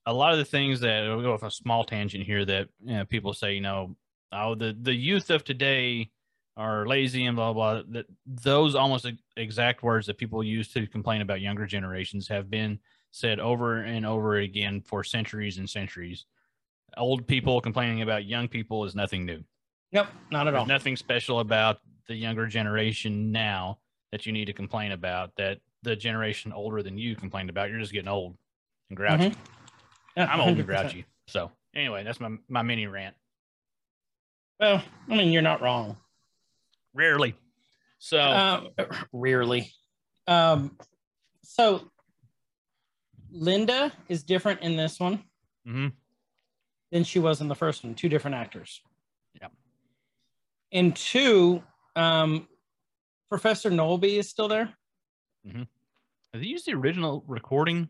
a lot of the things that we'll go off a small tangent here that you know, people say, you know, oh the the youth of today are lazy and blah blah. That those almost exact words that people use to complain about younger generations have been said over and over again for centuries and centuries. Old people complaining about young people is nothing new. Nope, not at There's all. nothing special about the younger generation now that you need to complain about that the generation older than you complained about. You're just getting old and grouchy. Yeah, I'm old and grouchy. So anyway, that's my, my mini rant. Well, I mean, you're not wrong. Rarely. So Um, rarely. Um, so Linda is different in this one mhm. than she was in the first one. Two different actors. Yeah. And two, um, Professor Knowby is still there. Have they used the original recording?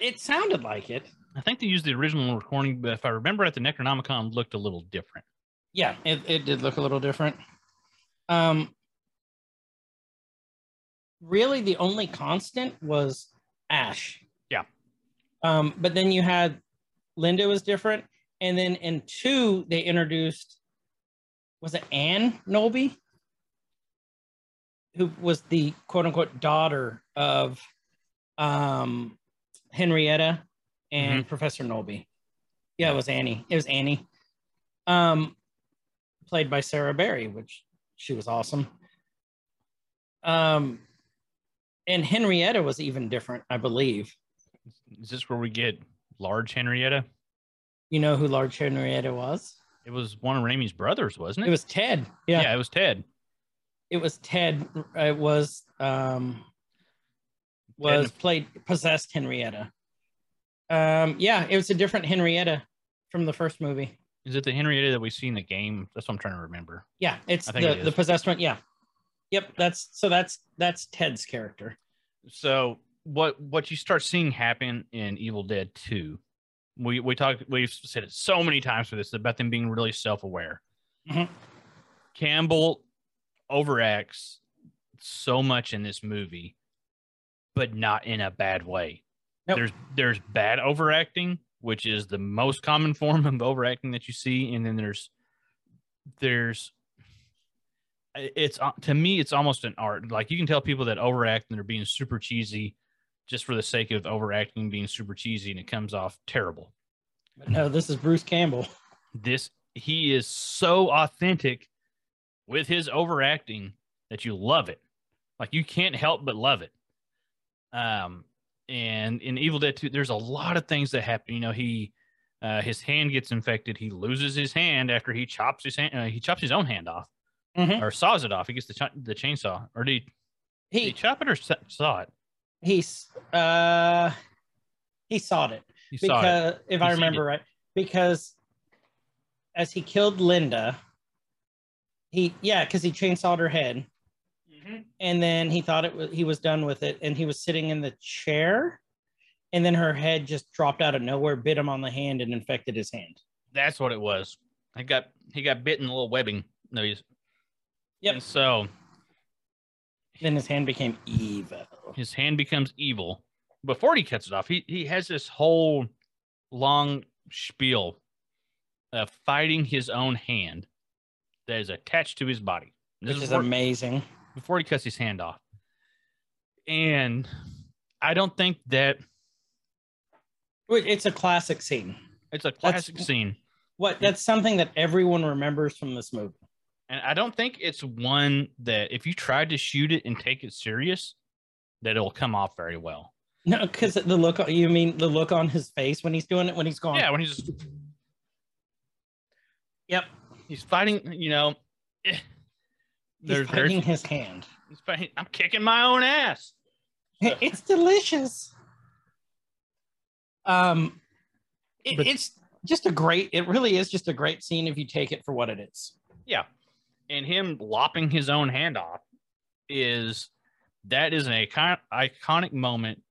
It sounded like it. I think they used the original recording, but if I remember at the Necronomicon looked a little different. Yeah, it, it did look a little different. Um, really, the only constant was Ash. Yeah. Um, but then you had Linda was different, and then in two they introduced was it Anne Knowby, who was the quote unquote daughter of um, Henrietta and Professor Knowby. Yeah, it was Annie. It was Annie. Um, played by Sarah Berry, which she was awesome. Um, and Henrietta was even different, I believe. Is this where we get large Henrietta? You know who Large Henrietta was? It was one of Raimi's brothers, wasn't it? It was Ted. Yeah, yeah, it was Ted. It was Ted. It was um was Ted- played possessed Henrietta. Um, yeah, it was a different Henrietta from the first movie. Is it the Henrietta that we see in the game? That's what I'm trying to remember. Yeah, it's the it the possessed one. Yeah, yep. That's so that's that's Ted's character. So what what you start seeing happen in Evil Dead 2, we we talked we've said it so many times for this about them being really self-aware. Mhm. Campbell overacts so much in this movie, but not in a bad way. Nope. There's there's bad overacting, which is the most common [LAUGHS] form of overacting that you see, and then there's there's it's uh, to me it's almost an art. Like you can tell people that overact and they're being super cheesy just for the sake of overacting being super cheesy and it comes off terrible. But no, this is Bruce Campbell. [LAUGHS] This he is so authentic with his overacting that you love it. Like you can't help but love it. Um and in Evil Dead 2 there's a lot of things that happen. You know, he uh, his hand gets infected. He loses his hand after he chops his hand. Uh, he chops his own hand off Mhm. or saws it off. He gets the ch- the chainsaw, or did he, did he He chop it or sa- saw it? he's uh he sawed it He saw it. because if He I remember right, because as he killed Linda, he yeah, because he chainsawed her head, mm-hmm. and then he thought it was he was done with it, and he was sitting in the chair, and then her head just dropped out of nowhere, bit him on the hand, and infected his hand. That's what it was. He got he got bit in a little webbing. No, he's Yep. And so Then his hand became evil. his hand becomes evil. Before he cuts it off, he he has this whole long spiel of fighting his own hand that is attached to his body. This Which is before, amazing. before he cuts his hand off. And I don't think that It's a classic scene. it's a That's- classic scene. What that's something that everyone remembers from this movie. And I don't think it's one that if you tried to shoot it and take it serious, that it'll come off very well. No, because the look on you mean the look on his face when he's doing it when he's going. Yeah, when he's Yep. He's fighting, you know, [SIGHS] He's there's, fighting there's his hand. he's fighting, I'm kicking my own ass. [LAUGHS] It's delicious. Um, it- But- it's just a great. It really is just a great scene if you take it for what it is. Yeah. And him lopping his own hand off is that is an icon, iconic moment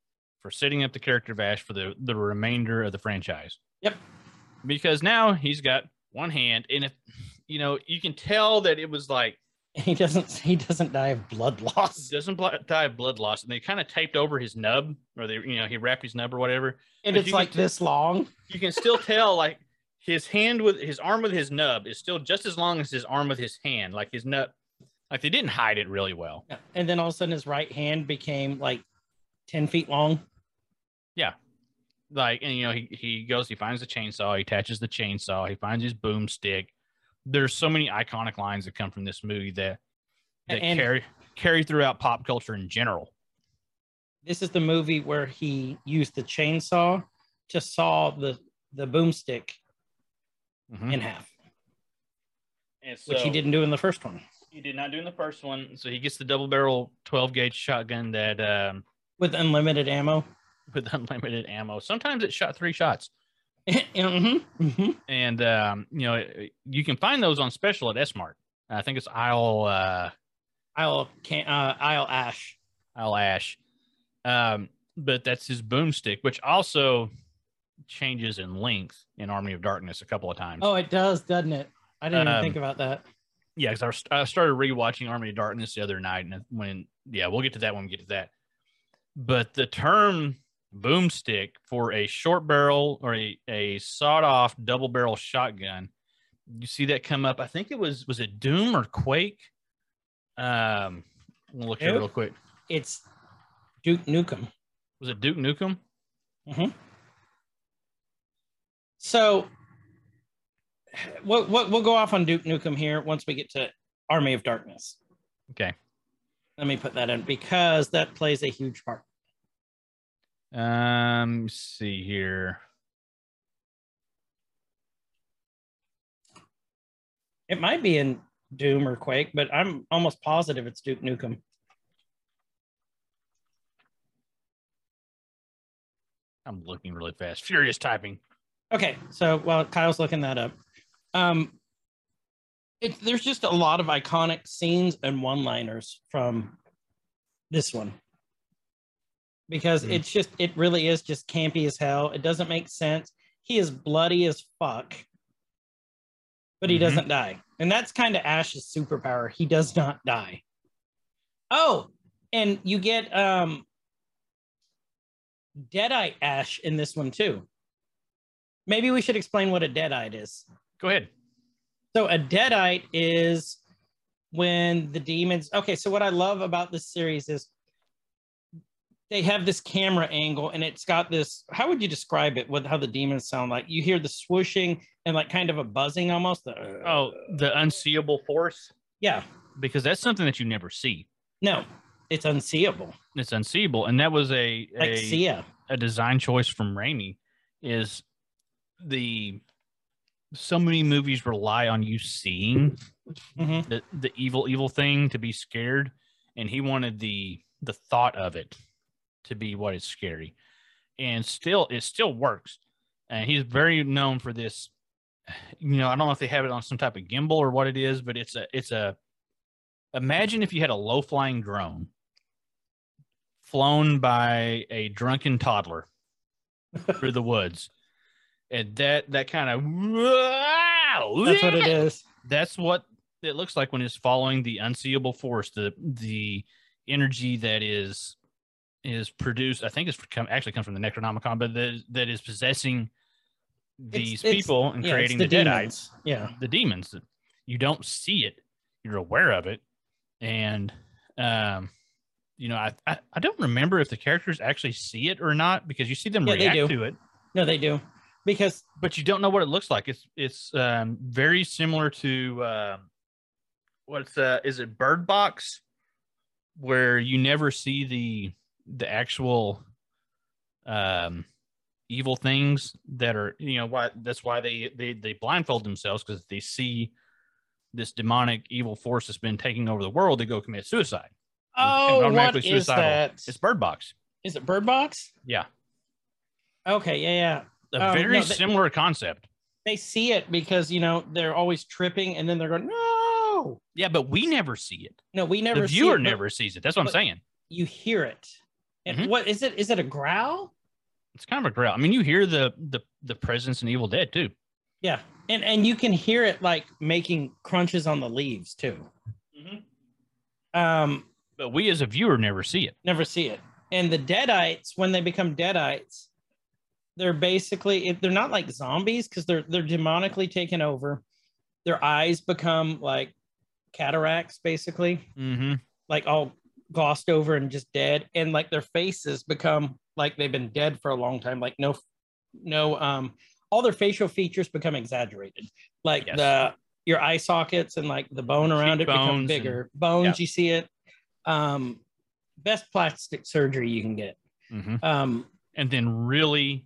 for setting up the character of Ash for the, the remainder of the franchise. Yep. Because now he's got one hand, and if you know, you can tell that it was like [LAUGHS] He doesn't. He doesn't die of blood loss. doesn't die of blood loss, and they kind of taped over his nub, or they, you know, he wrapped his nub or whatever. And But it's you can like this long. You can still tell, like his hand with his arm with his nub is still just as long as his arm with his hand. Like his nub, like they didn't hide it really well. Yeah. And then all of a sudden, his right hand became like ten feet long. Yeah. Like, and you know, he he goes, he finds the chainsaw, he attaches the chainsaw, he finds his boomstick. There's so many iconic lines that come from this movie that that And- carry carry throughout pop culture in general. This is the movie where he used the chainsaw to saw the the boomstick Mhm. in half, And so, which he didn't do in the first one He did not do in the first one. So he gets the double barrel 12 gauge shotgun that um, with unlimited ammo. with [LAUGHS] unlimited ammo. Sometimes it shot three shots. [LAUGHS] mm-hmm. Mm-hmm. and um, you know you can find those on special at S Mart. I think it's Isle uh, Isle can uh, Isle Ash. Isle Ash, um, but that's his boomstick, which also changes in length in Army of Darkness a couple of times. Oh, it does, doesn't it? I didn't even Um, think about that. Yeah, because I, I started rewatching Army of Darkness the other night, and when yeah, we'll get to that when we get to that. But the term boomstick for a short barrel or a, a sawed off double barrel shotgun, you see that come up. I think it was was it Doom or Quake? Um, we'll look here real quick. It's Duke Nukem. Was it Duke Nukem? So we'll, we'll, we'll go off on Duke Nukem here once we get to Army of Darkness. Okay. Let me put that in because that plays a huge part. Um, let's see here. It might be in Doom or Quake, but I'm almost positive it's Duke Nukem. I'm looking really fast. Furious typing. Okay, so while Kyle's looking that up, um, it, there's just a lot of iconic scenes and one-liners from this one because Mhm. it's just it really is just campy as hell. It doesn't make sense. He is bloody as fuck, but he Mhm. doesn't die, and that's kind of Ash's superpower. He does not die. Oh, and you get um Deadite Ash in this one too. Maybe we should explain what a Deadite is. Go ahead. So a deadite is when the demons. Okay, so what I love about this series is they have this camera angle, and it's got this. How would you describe it? With how the demons sound like? You hear the swooshing and like kind of a buzzing almost. the, Oh, the unseeable force, yeah. because that's something that you never see. No, it's unseeable. It's unseeable, and that was a Like a, a design choice from Raimi. Is the so many movies rely on you seeing Mhm. the the evil evil thing to be scared, and he wanted the the thought of it to be what is scary, and still it still works. And he's very known for this. You know, I don't know if they have it on some type of gimbal or what it is, but it's a it's a. Imagine if you had a low flying drone flown by a drunken toddler [LAUGHS] through the woods, and that that kind of That's what it is. that's what it looks like when it's following the unseeable force the the energy that is is produced i think it's come, actually comes from the necronomicon but that, that is possessing these it's- people and Yeah, creating the, deadites demons. Yeah. the demons you don't see it you're aware of it and um you know I, I i don't remember if the characters actually see it or not because you see them Yeah, react to it No, they do. Because but you don't know what it looks like. It's it's um, very similar to um what's uh is it Bird Box, where you never see the the actual um evil things that are you know why that's why they they they blindfold themselves because they see this demonic evil force that's been taking over the world they go commit suicide oh, what is suicidal. that? it's bird box Is it Bird Box? yeah Okay, yeah, yeah. a Um, very no, they- similar concept They see it because you know they're always tripping, and then they're going, "No, yeah but we never see it no, we never." the see viewer it, but never sees it that's what i'm saying You hear it, and Mhm. what is it? Is it a growl? It's kind of a growl. I mean, you hear the the the presence in Evil Dead too. Yeah, and and you can hear it like making crunches on the leaves too. Um, But we as a viewer never see it. never see it. And the deadites, when they become deadites, they're basically they're not like zombies because they're they're demonically taken over. Their eyes become like cataracts, basically, Mm-hmm. like all glossed over and just dead. And like their faces become like they've been dead for a long time. Like no, no, um, all their facial features become exaggerated. Like Yes. the your eye sockets and like the bone around it become Cheekbones and- bigger. Bones, yeah. you see it. Um, best plastic surgery you can get. Mm-hmm. Um, And then really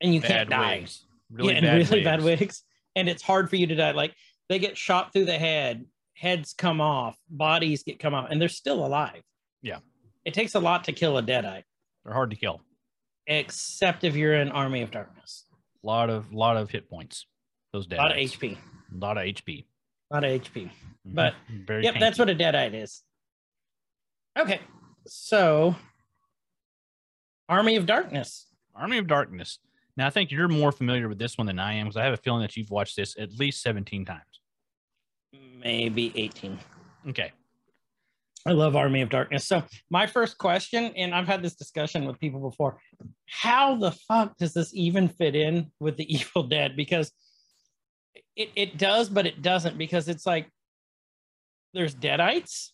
and you bad can't die. wigs. Really yeah, bad really bad wigs. wigs. And it's hard for you to die. Like they get shot through the head, heads come off, bodies get come off, and they're still alive. Yeah. It takes a lot to kill a deadite, They're hard to kill. except if you're in Army of Darkness. A lot of lot of hit points. Those A dead. lot of HP. A lot of HP. A lot of HP. Mhm. But, very Yep, that's what a deadite is. Okay. So Army of Darkness. Army of Darkness. Now I think you're more familiar with this one than I am because I have a feeling that you've watched this at least 17 times. Maybe 18. Okay. I love Army of Darkness. So my first question, and I've had this discussion with people before, how the fuck does this even fit in with the [LAUGHS] Evil Dead? Because it, it does, but it doesn't, because it's like there's Deadites,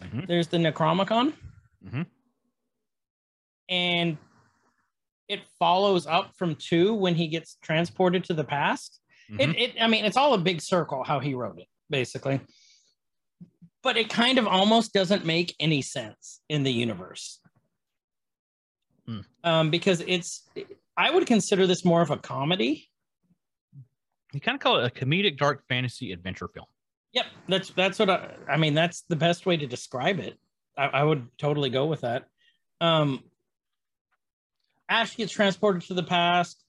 Mhm. there's the Necromicon, Mhm. and it follows up from two when he gets transported to the past. It, Mhm. it, I mean, it's all a big circle how he wrote it, basically. But it kind of almost doesn't make any sense in the universe. Hmm. Um, because it's, I would consider this more of a comedy. You kind of call it a comedic dark fantasy adventure film. Yep, that's that's what I, I mean. That's the best way to describe it. I, I would totally go with that. Um, Ash gets transported to the past.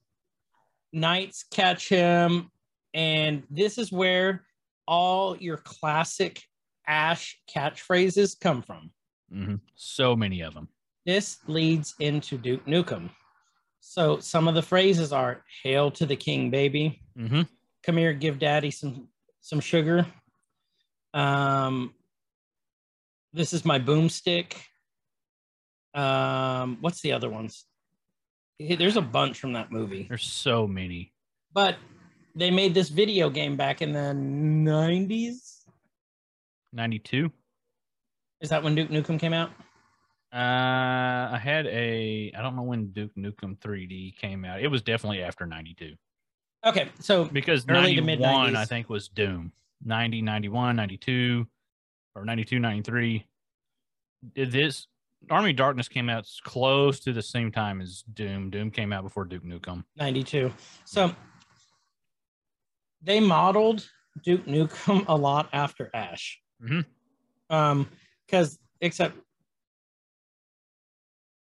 Knights catch him, and this is where all your classic Ash catchphrases come from. Mhm. So many of them. This leads into Duke Nukem. So some of the phrases are "Hail to the King, baby." hmm come here give daddy some some sugar um this is my boomstick um what's the other ones there's a bunch from that movie There's so many. but they made this video game back in the 90s 92. is that when duke nukem came out Uh, I had a. I don't know when Duke Nukem 3D came out. It was definitely after 92 okay so because Early to 91 mid-nineties. I think was Doom. 90, 91, 92, or 92, 93. Did this Army of Darkness came out close to the same time as Doom. Doom came out before Duke Nukem. 92 so they modeled duke nukem a lot after ash Mhm. um because except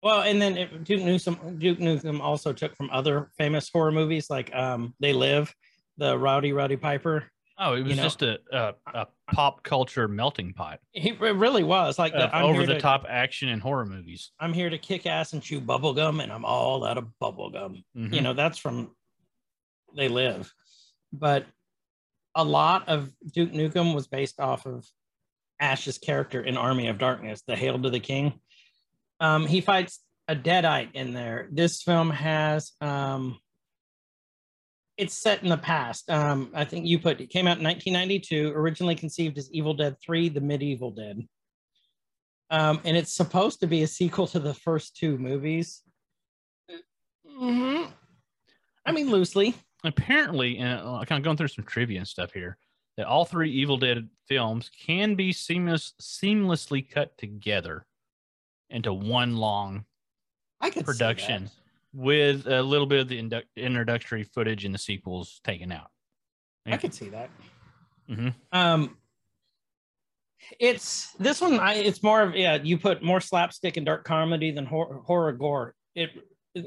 well and then it, duke nukem duke nukem also took from other famous horror movies like um they live the Rowdy Roddy Piper Oh, it was know- just a, a a pop culture melting pot it really was like the, of over the to- top action and horror movies. i'm here to kick ass and chew bubble gum and i'm all out of bubble gum Mhm. you know that's from they live but a lot of duke nukem was based off of ash's character in army of darkness the hail to the king. Um, he fights a deadite in there. This film has um, it's set in the past. Um, i think you put it came out in 1992 originally conceived as evil dead 3 the medieval dead. Um, and it's supposed to be a sequel to the first two movies. Mm-hmm. I mean, loosely. Apparently, and uh, kind of going through some trivia and stuff here, that all three Evil Dead films can be seamless, seamlessly cut together into one long I production with a little bit of the indu- introductory footage in the sequels taken out. I could see that. Mhm. Um, it's this one. I it's more of yeah. You put more slapstick and dark comedy than hor- horror gore. It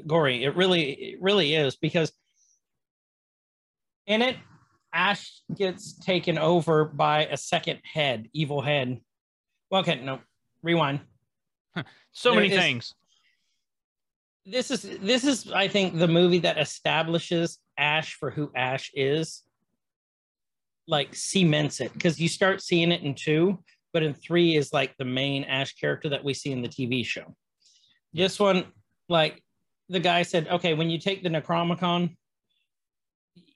gory. It really it really is because in it, Ash gets taken over by a second head, evil head. Well, okay, no, rewind. So There many is- things. this is this is I think the movie that establishes Ash for who Ash is. Like cements it because you start seeing it in two, but in three is like the main Ash character that we see in the TV show. This one, like the guy said, okay, when you take the Necromicon,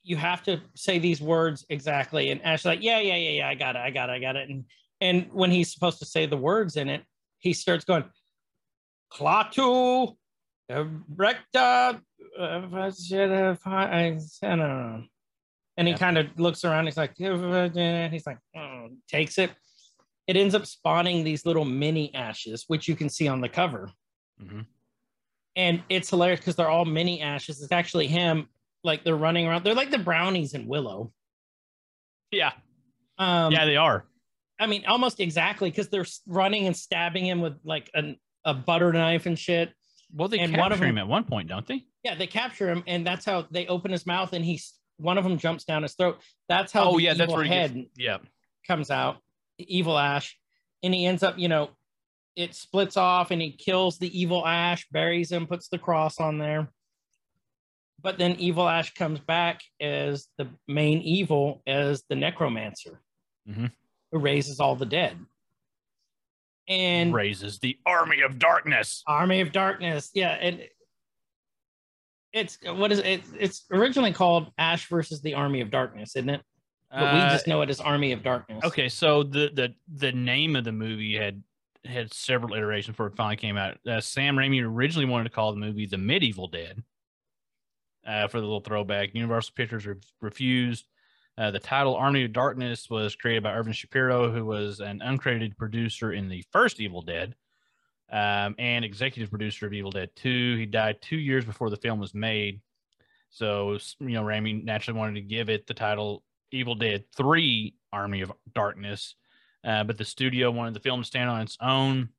you have to say these words exactly. And Ash like, yeah, yeah, yeah, yeah, I got it, I got it, I got it. And and when he's supposed to say the words in it, he starts going, Klaatu, Recta, uh, I don't know. And he Yeah. kind of looks around. He's like, "Uh, he's like, oh, takes it. It ends up spawning these little mini ashes, which you can see on the cover. Mhm. And it's hilarious because they're all mini ashes. It's actually him, like they're running around. They're like the brownies in Willow. Yeah, Um, yeah, they are. I mean, almost exactly because they're running and stabbing him with like an, a butter knife and shit. Well, they and capture one of him at one point, don't they? Yeah, they capture him, and that's how they open his mouth, and he's one of them jumps down his throat. That's how Oh the yeah, that's where he head gets. Yeah, comes out, evil Ash, and he ends up, you know, it splits off, and he kills the evil Ash, buries him, puts the cross on there. But then evil Ash comes back as the main evil, as the necromancer, Mhm. who raises all the dead. And raises the army of darkness. Army of Darkness. Yeah, and it's what is it? It's originally called Ash versus the Army of Darkness, isn't it? But we Uh, just know it as Army of Darkness. Okay, so the the the name of the movie had had several iterations before it finally came out. Uh, Sam Raimi originally wanted to call the movie The Medieval Dead, uh, for the little throwback. Universal Pictures re- refused. Uh, the title Army of Darkness was created by Irvin Shapiro, who was an uncredited producer in the first Evil Dead um, and executive producer of Evil Dead 2. He died two years before the film was made. So, you know, Raimi naturally wanted to give it the title Evil Dead 3 Army of Darkness. Uh, but the studio wanted the film to stand on its own.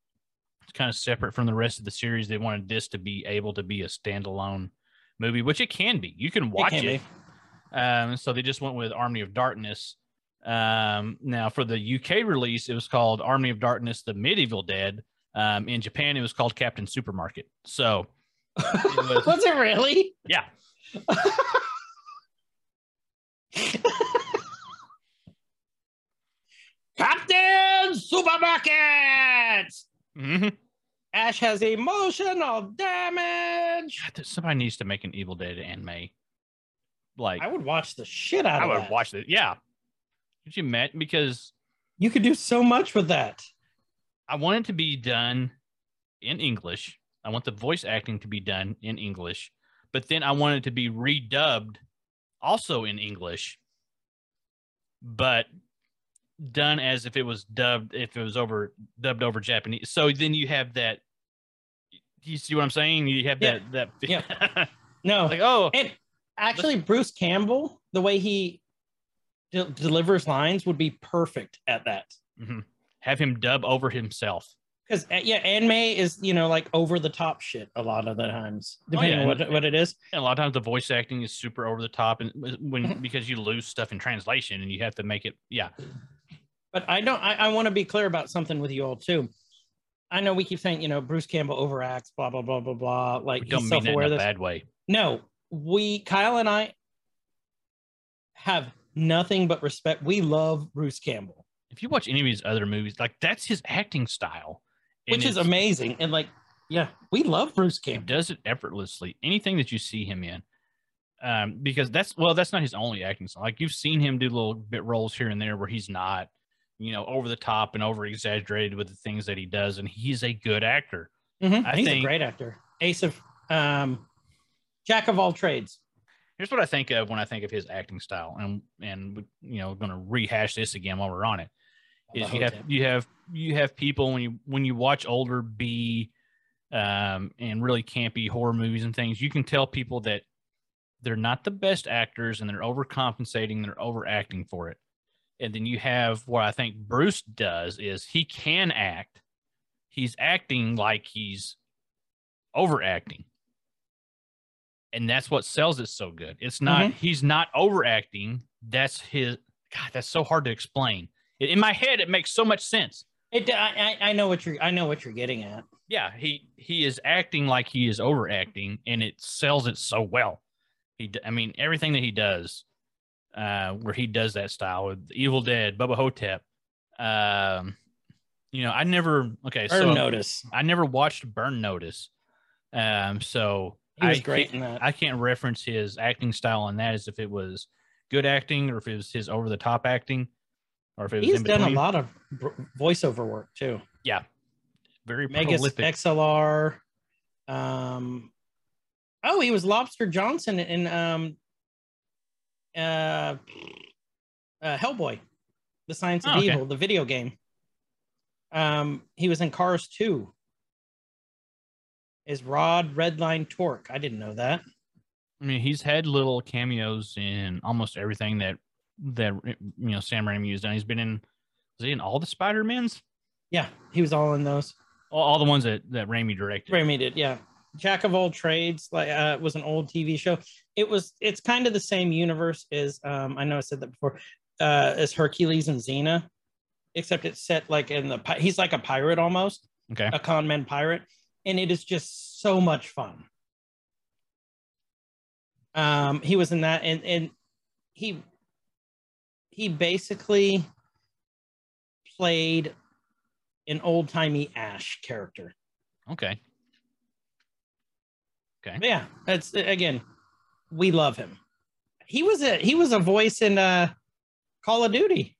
It's kind of separate from the rest of the series. They wanted this to be able to be a standalone movie, which it can be. You can watch can it. Um, so they just went with Army of Darkness. Um, now for the UK release, it was called Army of Darkness: The Medieval Dead. Um, in Japan, it was called Captain Supermarket. So [LAUGHS] was- Was it really? yeah, [LAUGHS] Captain Supermarket! hmm Ash has emotional damage. somebody needs to make an Evil Dead anime. Like I would watch the shit out I of would that. watch it. Yeah, could you met because You could do so much with that. I want it to be done in English. I want the voice acting to be done in English, but then I want it to be redubbed also in English, but done as if it was dubbed, if it was over dubbed over Japanese. So then you have that. You see what I'm saying? You have Yeah. that that Yeah. [LAUGHS] No, like oh and actually, Bruce Campbell, the way he de- delivers lines would be perfect at that. mhm. have him dub over himself. Because uh, yeah, anime is you know like over the top shit a lot of the times, oh, depending yeah, on what, and- what it is. And a lot of times the voice acting is super over the top, and uh, when mm-hmm. because you lose stuff in translation, and you have to make it yeah. But I don't. I, I want to be clear about something with you all too. I know we keep saying you know Bruce Campbell overacts, blah blah blah blah blah. Like We don't he's mean self-aware. in a this. bad way. No, we Kyle and I have nothing but respect. We love Bruce Campbell, If you watch any of his other movies, like that's his acting style, which is amazing. And like, yeah, we love Bruce He Campbell. does it effortlessly. Anything that you see him in, um, because that's well, that's not his only acting style. Like you've seen him do little bit roles here and there where he's not, you know, over the top and over exaggerated with the things that he does, and he's a good actor. Mhm. I He's think- a great actor. Ace of um, Jack of all trades. Here's what I think of when I think of his acting style, and and you know, going to rehash this again while we're on it. Is you have you have you have people when you when you watch older B um, and really campy horror movies and things, you can tell people that they're not the best actors and they're overcompensating, they're overacting for it. And then you have what I think Bruce does is he can act. He's acting like he's overacting. And that's what sells it so good. It's not mm-hmm. he's not overacting. That's his God, that's so hard to explain. In my head, it makes so much sense. It, I, I I know what you're. I know what you're getting at. yeah he he is acting like he is overacting and it sells it so well he I mean everything that he does uh where he does that style with evil dead Bubba Ho-Tep um you know i never okay Burn so notice. i never watched burn notice um so He was I great can't- in that. i can't reference his acting style on that as if it was good acting or if it was his over the top acting or if it was He's done a lot of voiceover work too. Yeah, very Megas prolific XLR. Um, oh, he was Lobster Johnson in um, uh, uh, Hellboy, the Science of Oh, okay. Evil, the video game. Um, he was in Cars 2. Is Rod Redline Torque? I didn't know that. I mean, he's had little cameos in almost everything that that you know Sam Raimi has done. He's been in was he in all the Spider Mans? Yeah, he was all in those. All, all the ones that that Raimi directed. Raimi did, yeah. Jack of all trades, like uh, was an old TV show. It was. It's kind of the same universe as um, I know I said that before. Uh, as Hercules and Xena, except it's set like in the. He's like a pirate almost, Okay, a con man pirate, and it is just so much fun. Um, he was in that, and and he he basically played an old timey Ash character. okay, okay. But yeah, that's again, we love him. He was a he was a voice in uh Call of Duty.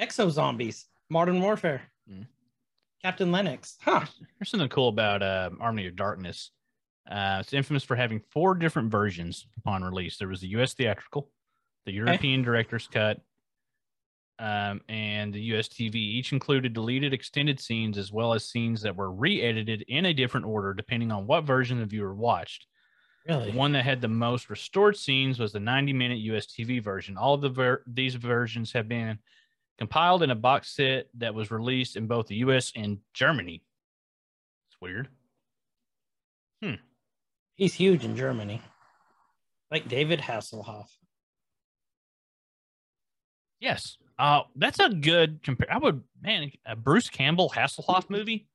Exo Zombies, Modern Warfare. Mm. Captain Lennox. Huh. There's something cool about uh, Army of Darkness. Uh, it's infamous for having four different versions upon release. There was the U.S. theatrical, the European director's cut, um, and the US TV. Each included deleted extended scenes as well as scenes that were re edited in a different order depending on what version the viewer watched. Really? The one that had the most restored scenes was the 90 minute US TV version. All of the ver- these versions have been compiled in a box set that was released in both the US and Germany. It's weird. Hmm. He's huge in Germany. Like David Hasselhoff. Yes. Uh, that's a good compare. I would, man, a Bruce Campbell Hasselhoff movie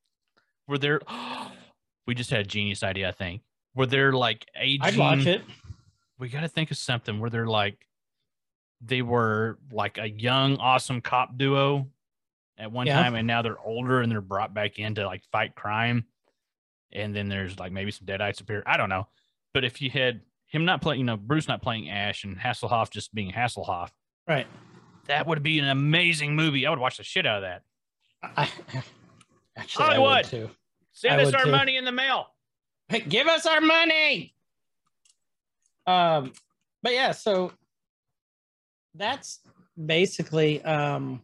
where they're, [GASPS] we just had a genius idea, I think, where they're like aging. I'd watch it. We got to think of something where they're like, they were like a young, awesome cop duo at one Yeah. time, and now they're older and they're brought back in to like fight crime. And then there's like maybe some deadites appear. I don't know. But if you had him not playing, you know, Bruce not playing Ash and Hasselhoff just being Hasselhoff, Right. That would be an amazing movie. I would watch the shit out of that. I, [LAUGHS] actually, I would too. Send I us our too. money in the mail. Hey, give us our money. Um, but yeah, so that's basically um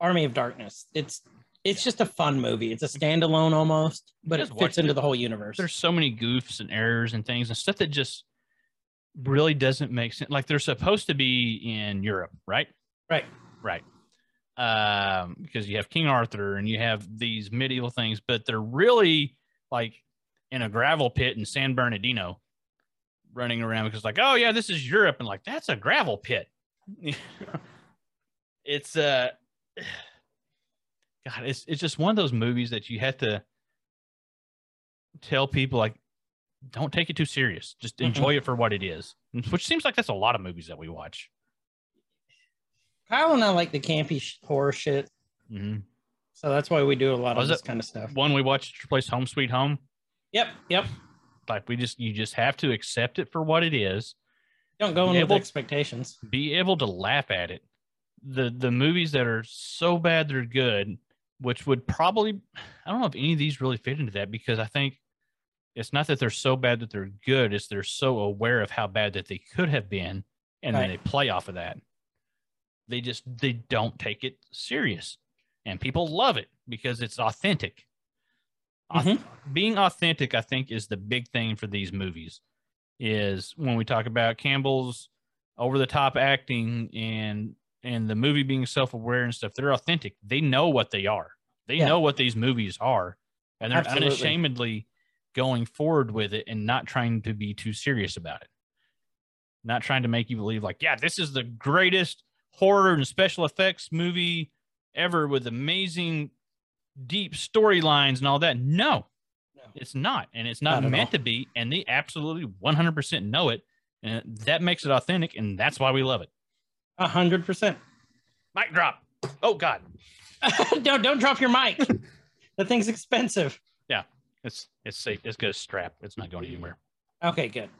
Army of Darkness. It's it's just a fun movie. It's a standalone almost, but it fits into it. the whole universe. There's so many goofs and errors and things and stuff that just really doesn't make sense. Like they're supposed to be in Europe, right? Right. Right. Um, because you have King Arthur and you have these medieval things, but they're really like in a gravel pit in San Bernardino running around because like, oh yeah, this is Europe. And like, that's a gravel pit. [LAUGHS] it's uh [SIGHS] God, it's it's just one of those movies that you have to tell people like don't take it too serious. Just Mhm. enjoy it for what it is. Which seems like that's a lot of movies that we watch. Kyle and I like the campy sh- horror shit, hmm so that's why we do a lot of this kind of stuff. One we watched replace Home Sweet Home. Yep, yep. Like we just you just have to accept it for what it is. Don't go in with expectations. Be able to laugh at it. The the movies that are so bad they're good, which would probably I don't know if any of these really fit into that because I think it's not that they're so bad that they're good, it's they're so aware of how bad that they could have been, and then they play off of that. They just they don't take it serious. And people love it because it's authentic. Auth- Mhm. being authentic, I think, is the big thing for these movies. Is when we talk about Campbell's over the top acting and and the movie being self aware and stuff, they're authentic. They know what they are. They Yeah. know what these movies are, and they're Absolutely. unashamedly going forward with it and not trying to be too serious about it. Not trying to make you believe like, yeah, this is the greatest horror and special effects movie ever with amazing deep storylines and all that. No, No. it's not. And it's not, Not meant to be. And they absolutely 100% know it. And that makes it authentic. And that's why we love it. Hundred percent. Mic drop. Oh, God. [LAUGHS] don't don't drop your mic. [LAUGHS] the thing's expensive. Yeah. It's it's safe. It's good strap. It's not going anywhere. Okay, good.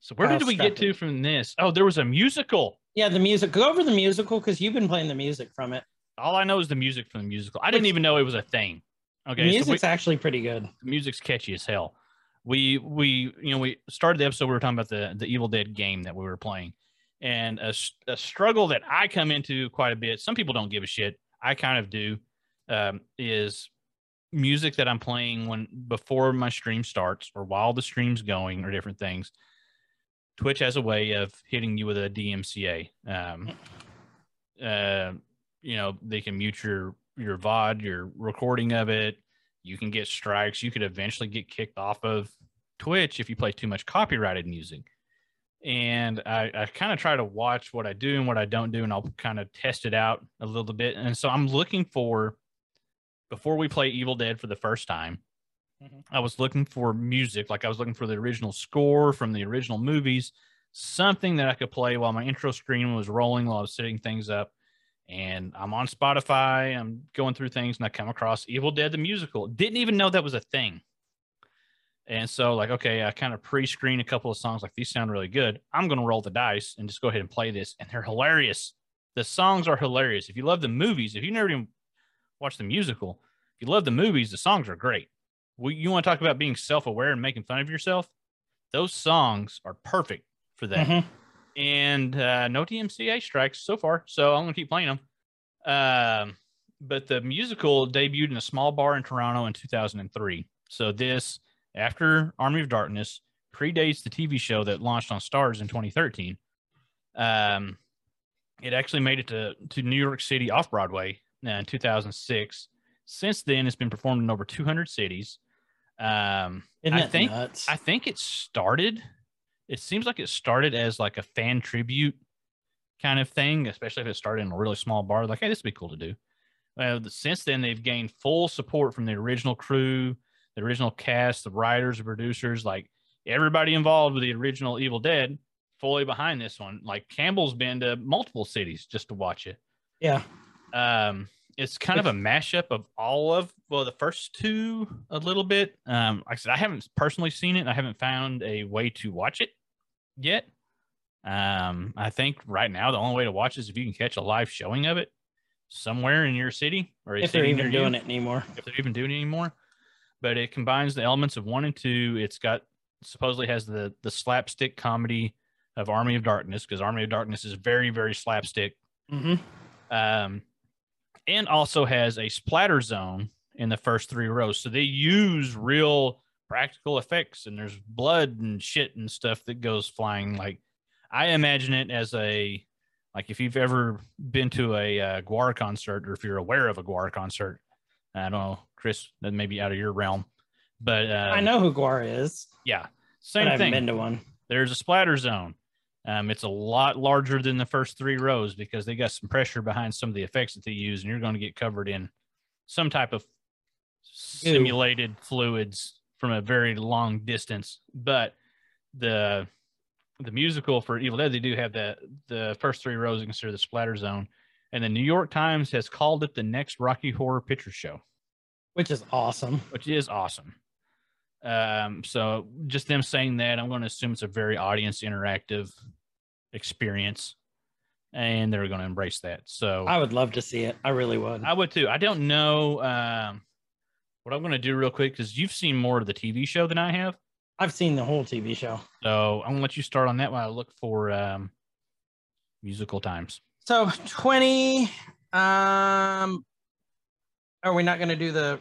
So where I'll did we get to it. from this? Oh, there was a musical. Yeah, the music. Go over the musical because you've been playing the music from it. All I know is the music from the musical. I didn't even know it was a thing. the Okay, so we, music's actually pretty good. the music's catchy as hell. We we you know we started the episode. We were talking about the the Evil Dead game that we were playing, and a struggle that I come into quite a bit. Some people don't give a shit. I kind of do. Um, is music that I'm playing when before my stream starts or while the stream's going or different things. Twitch has a way of hitting you with a DMCA. Um, uh, you know, they can mute your your VOD, your recording of it. You can get strikes. You could eventually get kicked off of Twitch if you play too much copyrighted music. And I, I kind of try to watch what I do and what I don't do, and I'll kind of test it out a little bit. And so I'm looking for before we play Evil Dead for the first time. Mhm. I was looking for music, like I was looking for the original score from the original movies, something that I could play while my intro screen was rolling while I was setting things up and I'm on Spotify. I'm going through things and I come across Evil Dead the musical. Didn't even know that was a thing. And so, like, okay, I kind of pre screen a couple of songs, like these sound really good. I'm going to roll the dice and just go ahead and play this. And they're hilarious. The songs are hilarious. If you love the movies, if you never even watched the musical, if you love the movies, the songs are great. we, you want to talk about being self-aware and making fun of yourself? Those songs are perfect for that. Mhm. And uh, no DMCA strikes so far, so I'm gonna keep playing them. Um, but the musical debuted in a small bar in Toronto in 2003. So this, after Army of Darkness, predates the TV show that launched on Starz in 2013. Um, it actually made it to, to New York City off Broadway in 2006. Since then, it's been performed in over 200 cities. Um, I think nuts? I think it started. It seems like it started as like a fan tribute kind of thing, especially if it started in a really small bar. Like, hey, this would be cool to do. Well, since then, they've gained full support from the original crew, the original cast, the writers, the producers, like everybody involved with the original Evil Dead, fully behind this one. Like Campbell's been to multiple cities just to watch it. yeah. Um, it's kind of a mashup of all of well, the first two a little bit. Um, like I said, I haven't personally seen it. I haven't found a way to watch it yet. Um, I think right now the only way to watch is if you can catch a live showing of it somewhere in your city or If they're even near you doing it anymore. if they're even doing it anymore. But it combines the elements of one and two. It's got supposedly has the the slapstick comedy of Army of Darkness because Army of Darkness is very very slapstick. hmm Um, and also has a splatter zone in the first three rows. So they use real practical effects and there's blood and shit and stuff that goes flying. Like I imagine it as a like if you've ever been to a uh, Gwar concert or if you're aware of a Gwar concert, I don't know, Chris, that may be out of your realm, but uh, I know who Gwar is, yeah, same thing been to one. there's a splatter zone. Um, it's a lot larger than the first three rows because they got some pressure behind some of the effects that they use, and you're going to get covered in some type of simulated fluids from a very long distance. But the the musical for Evil Dead, they do have the the first three rows considered the splatter zone, and the New York Times has called it the next Rocky Horror Picture Show Which is awesome. which is awesome. Um, so just them saying that, I'm going to assume it's a very audience interactive experience, and they're going to embrace that. So I would love to see it. I really would. I would too. I don't know um, what I'm going to do real quick because you've seen more of the TV show than I have. I've seen the whole TV show. So I'm going to let you start on that while I look for um, musical times. So 20 um are we not going to do the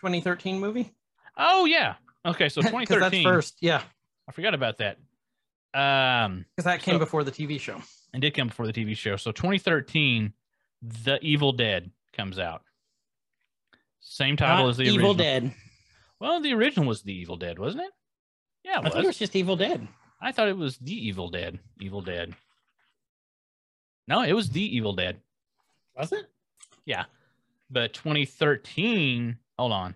2013 movie? Oh yeah. Okay, so [LAUGHS] 2013. that's first. Yeah, I forgot about that. Um, cuz that came So- before the TV show. and did come before the TV show. So 2013, The Evil Dead comes out. Same title Not as the Evil original. Dead. Well, the original was The Evil Dead, wasn't it? Yeah, it I was. thought it was just Evil Dead. I thought it was The Evil Dead. Evil Dead. No, it was The Evil Dead. Was it? Yeah, but 2013, hold on.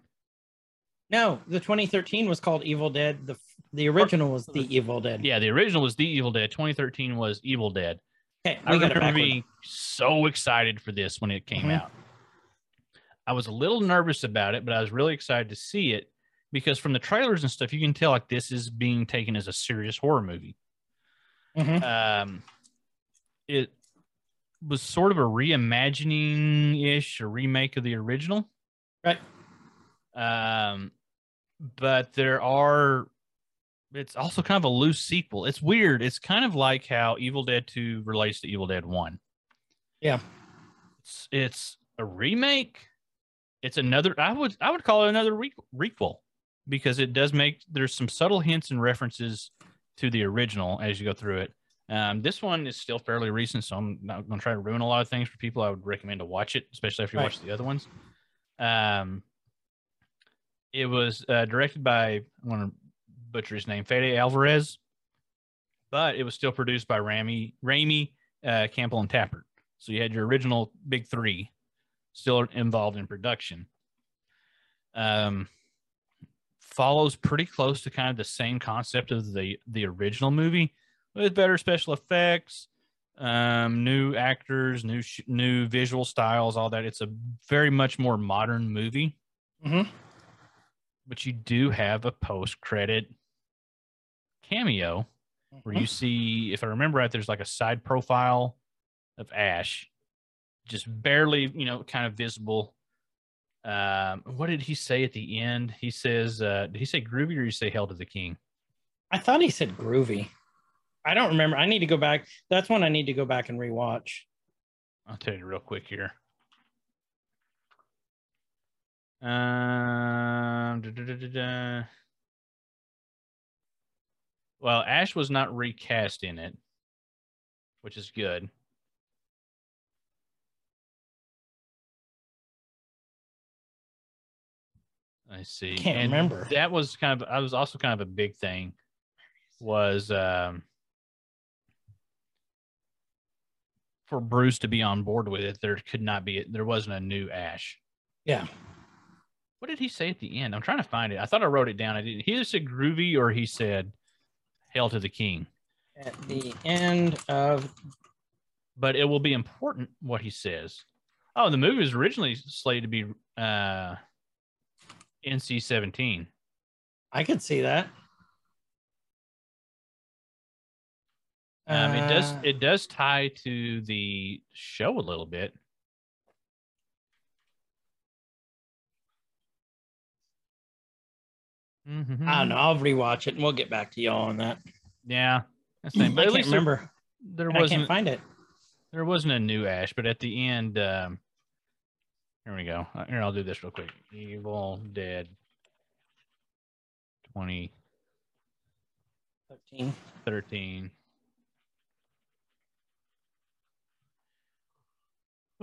No, the 2013 was called Evil Dead. The the original was The Evil Dead. Yeah, the original was The Evil Dead. 2013 was Evil Dead. Okay, I remember being so excited for this when it came Mhm. out. I was a little nervous about it, but I was really excited to see it because from the trailers and stuff, you can tell like this is being taken as a serious horror movie. Mhm. Um, it was sort of a reimagining ish, a remake of the original. Right. Um, but there are. It's also kind of a loose sequel. It's weird. It's kind of like how Evil Dead 2 relates to Evil Dead 1. Yeah. It's, it's a remake. It's another I would I would call it another re- requel because it does make there's some subtle hints and references to the original as you go through it. Um, this one is still fairly recent, so I'm not going to try to ruin a lot of things for people. I would recommend to watch it, especially if you Right. watch the other ones. Um, it was uh, directed by I'm going to butcher his name, Fede Alvarez, but it was still produced by Rami, Raimi, uh, Campbell, and Tapert. So you had your original big three still involved in production. Um, follows pretty close to kind of the same concept of the the original movie with better special effects, um, new actors, new sh- new visual styles, all that. It's a very much more modern movie, Mhm. But you do have a post credit cameo where you see, if I remember right, there's like a side profile of Ash, just barely, you know, kind of visible. Um, what did he say at the end? He says, uh, did he say groovy or did he say hell to the king? I thought he said groovy. I don't remember. I need to go back. That's one I need to go back and rewatch. I'll tell you real quick here. Um, da, da, da. Well, Ash was not recast in it, which is good. I see. Can't And remember. That was kind of. I was also kind of a big thing. Was um for Bruce to be on board with it. There could not be. There wasn't a new Ash. Yeah. What did he say at the end? I'm trying to find it. I thought I wrote it down. I didn't. He either said groovy or he said "Hail to the King." At the end of But it will be important what he says. Oh, the movie was originally slated to be uh, NC-17. I could see that. Um, it does Uh, it does tie to the show a little bit. Mhm. I don't know. I'll rewatch it and we'll get back to y'all on that. Yeah, that's the I thing. But at can't there- remember. there wasn't I can't find it. there wasn't a new Ash, but at the end, um, here we go. Uh, Here, I'll do this real quick. Evil Dead 2013. 13.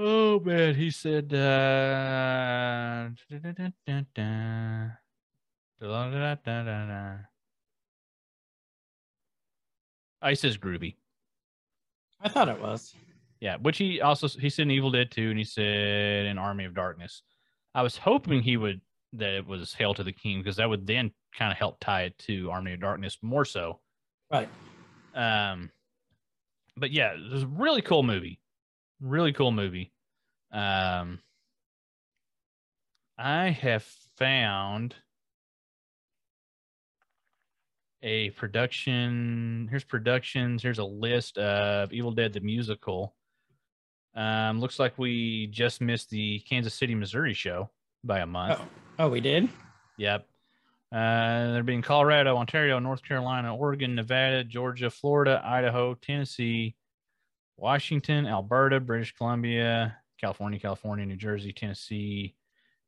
Oh man, he said uh he says groovy. I thought it was. Yeah, which he also he said in Evil Dead 2 and he said in Army of Darkness. I was hoping he would that it was Hail to the King because that would then kind of help tie it to Army of Darkness more so. Right. Um but yeah, it was a really cool movie. Really cool movie. Um I have found a production. Here's productions. Here's a list of Evil Dead the musical. Um, looks like we just missed the Kansas City, Missouri show by a month. Oh, oh, we did? Yep. Uh, they're being Colorado, Ontario, North Carolina, Oregon, Nevada, Georgia, Florida, Idaho, Tennessee, Washington, Alberta, British Columbia, California, California, New Jersey, Tennessee,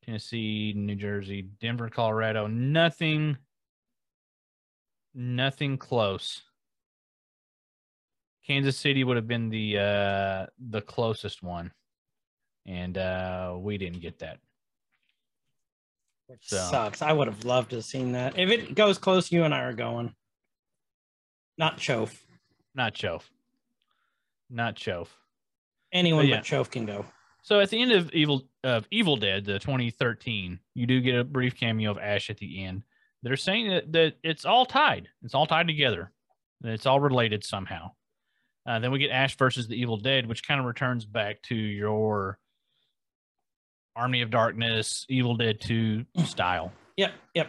Tennessee, New Jersey, Denver, Colorado. Nothing, nothing close. Kansas City would have been the uh, the closest one, and uh, we didn't get that. Which So- sucks. I would have loved to have seen that. If it goes close, you and I are going. Not Chof. Not Chove. Not Chove. Anyone But yeah. but Chof can go. So at the end of Evil of Evil Dead, the 2013, you do get a brief cameo of Ash at the end. They're saying that, that it's all tied. It's all tied together. It's all related somehow. Uh, then we get Ash versus the Evil Dead, which kind of returns back to your Army of Darkness, Evil Dead 2 [CLEARS THROAT] style. Yep, yep.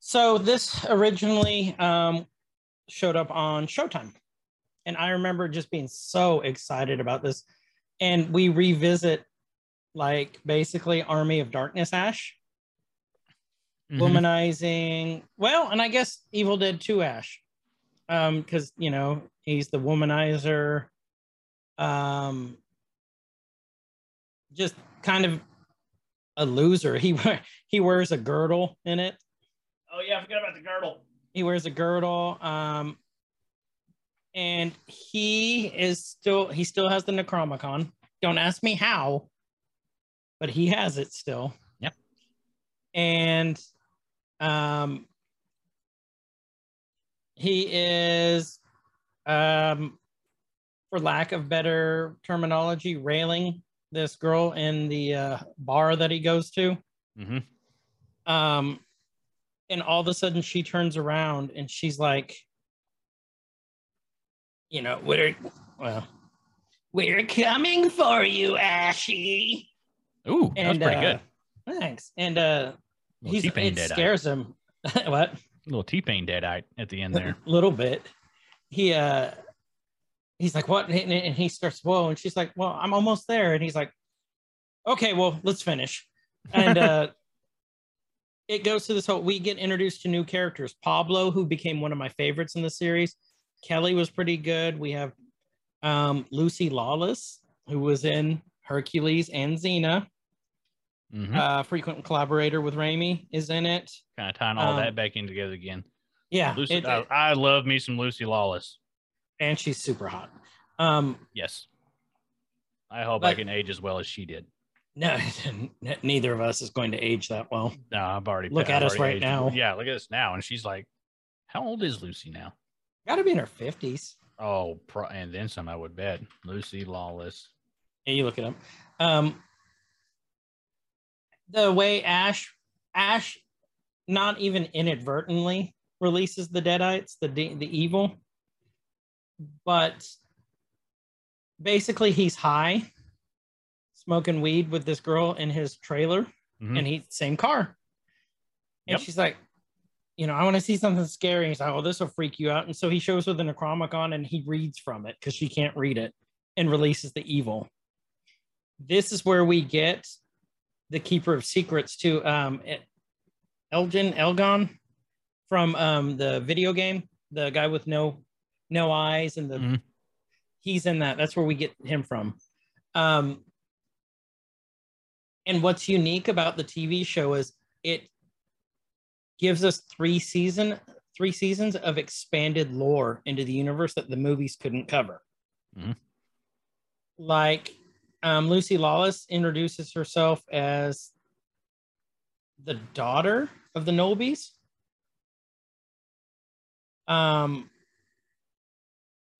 So this originally um, showed up on Showtime, and I remember just being so excited about this. And we revisit, like basically Army of Darkness Ash, Mhm. womanizing. Well, and I guess Evil Dead Two Ash, um, because you know he's the womanizer. Um, just kind of a loser. He [LAUGHS] he wears a girdle in it. Oh, yeah, I forgot about the girdle. He wears a girdle. Um, and he is still he still has the Necromicon. Don't ask me how, but he has it still. Yep. And um he is um for lack of better terminology, railing this girl in the uh, bar that he goes to. Mm-hmm. Um, and all of a sudden she turns around and she's like, you know, we're well, we're coming for you, Ashy. Ooh, that was pretty uh, good. Thanks. And uh, he's T-Pain it dead scares him. [LAUGHS] what? A little T-Pain dead eye at the end there. A [LAUGHS] little bit. He uh he's like, what? And, and he starts, whoa, and she's like, Well, I'm almost there. And he's like, Okay, well, let's finish. and [LAUGHS] uh it goes to this whole we get introduced to new characters pablo who became one of my favorites in the series kelly was pretty good we have um lucy lawless who was in hercules and xena Mhm. uh frequent collaborator with Raimi is in it kind of tying all um, that back in together again. yeah Lucy, it- I, I love me some Lucy Lawless. and she's super hot um Yes. I hope I can age as well as she did. [LAUGHS] no neither of us is going to age that well No, I've already Look I've at us right aged. now. Yeah, look at us now, and she's like, "How old is Lucy now?" gotta be in her 50s Oh, pro- and then some, I would bet. Lucy Lawless. Yeah, you look it up. Um, the way Ash, Ash, not even inadvertently releases the Deadites, the the evil, but basically he's high, smoking weed with this girl in his trailer, Mhm. and he same car, and Yep. she's like. You know, I want to see something scary. He's like, "Oh, this will freak you out." And so he shows her the Necromicon and he reads from it because she can't read it, and releases the evil this is where we get the keeper of secrets to um elgin elgon from um the video game the guy with no no eyes and the Mhm. he's in that that's where we get him from um and what's unique about the tv show is it gives us three season three seasons of expanded lore into the universe that the movies couldn't cover Mhm. like um, Lucy Lawless introduces herself as the daughter of the Knowbys. Um,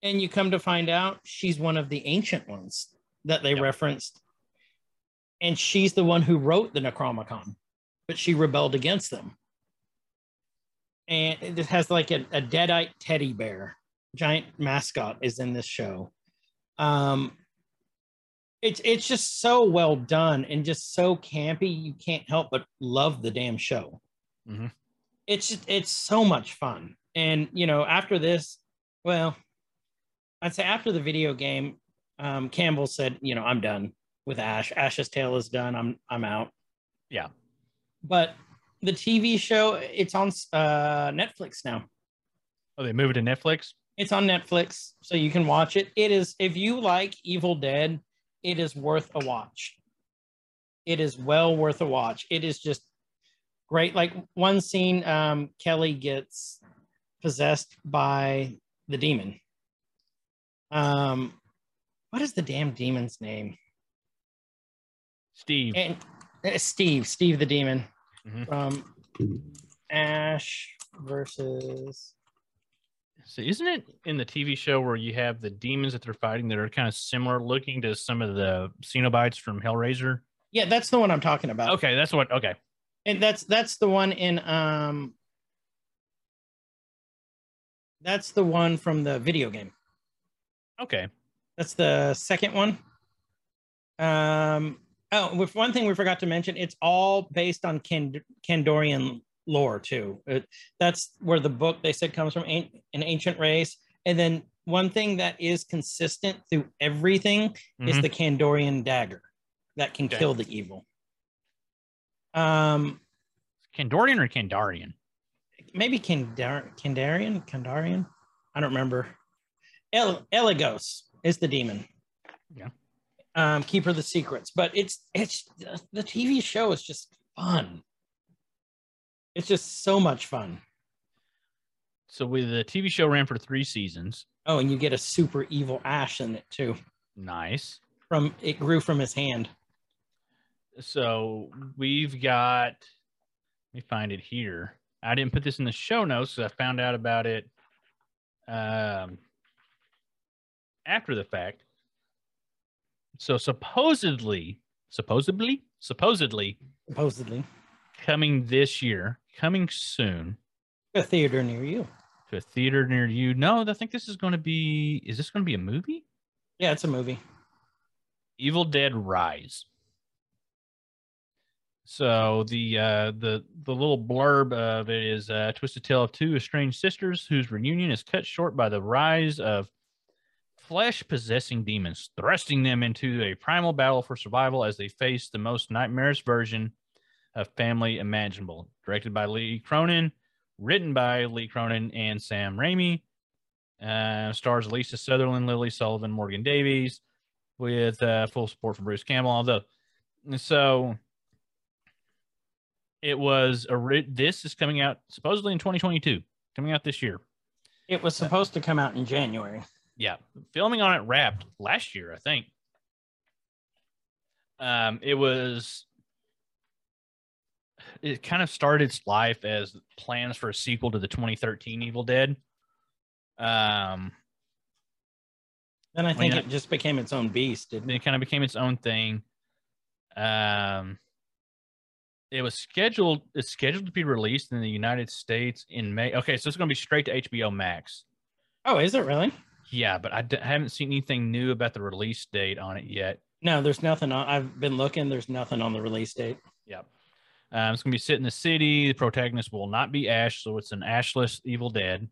and you come to find out she's one of the ancient ones that they Yep. referenced. And she's the one who wrote the Necromicon, but she rebelled against them. And it has like a, a deadite teddy bear, giant mascot is in this show. Um, it's it's just so well done and just so campy you can't help but love the damn show Mhm. it's just it's so much fun and you know after this well i'd say after the video game um, campbell said you know i'm done with ash ash's tale is done i'm i'm out Yeah. but the tv show it's on uh, netflix now Oh, they moved to Netflix. it's on Netflix, so you can watch it. It is if you like Evil Dead, it is worth a watch. It is well worth a watch. It is just great. Like one scene, um, Kelly gets possessed by the demon. Um, what is the damn demon's name? Steve. And uh, Steve, Steve the demon Mhm. from Ash versus So isn't it in the TV show where you have the demons that they're fighting that are kind of similar looking to some of the Cenobites from Hellraiser? yeah, that's the one I'm talking about. Okay, that's what. Okay, and that's that's the one in um that's the one from the video game okay, that's the second one um oh with one thing we forgot to mention it's all based on Kand- kandorian lore too It- that's where the book they said comes from an, an ancient race and then one thing that is consistent through everything is Mhm. the kandorian dagger that can kill the evil um Kandorian or Kandarian? maybe Kandar- Kandarian, Kandarian. I don't remember. El- Eligos is the demon. Yeah. Um, keeper of the secrets, but it's it's the TV show is just fun. It's just so much fun. So with the TV show ran for three seasons. Oh, and you get a super evil Ash in it too. Nice. From it grew from his hand. So we've got. Let me find it here. I didn't put this in the show notes because I found out about it um, after the fact. So supposedly, supposedly, supposedly Supposedly, coming this year, coming soon a theater near you. to a theater near you. No, I think this is going to be. Is this going to be a movie? Yeah, it's a movie. Evil Dead Rise. So the uh, the the little blurb of it is uh, twisted tale of two estranged sisters whose reunion is cut short by the rise of flesh possessing demons, thrusting them into a primal battle for survival as they face the most nightmarish version a family imaginable. Directed by Lee Cronin, written by Lee Cronin and Sam Raimi. Uh, stars Lisa Sutherland, Lily Sullivan, Morgan Davies, with uh, full support from Bruce Campbell. Although, so it was a this is coming out supposedly in 2022, coming out this year. It was supposed to come out in January. Yeah, filming on it wrapped last year, I think. Um, it was. It kind of started its life as plans for a sequel to the 2013 Evil Dead. Um, Then I think it just became its own beast, didn't it? it kind of became its own thing. Um, it was scheduled. It's scheduled to be released in the United States in May. Okay, so it's going to be straight to HBO Max. Oh, is it really? Yeah, but I d- haven't seen anything new about the release date on it yet. No, there's nothing on. I've been looking. There's nothing on the release date. Yep. Um, it's going to be set in the city. The protagonist will not be Ash, so it's an Ashless Evil Dead,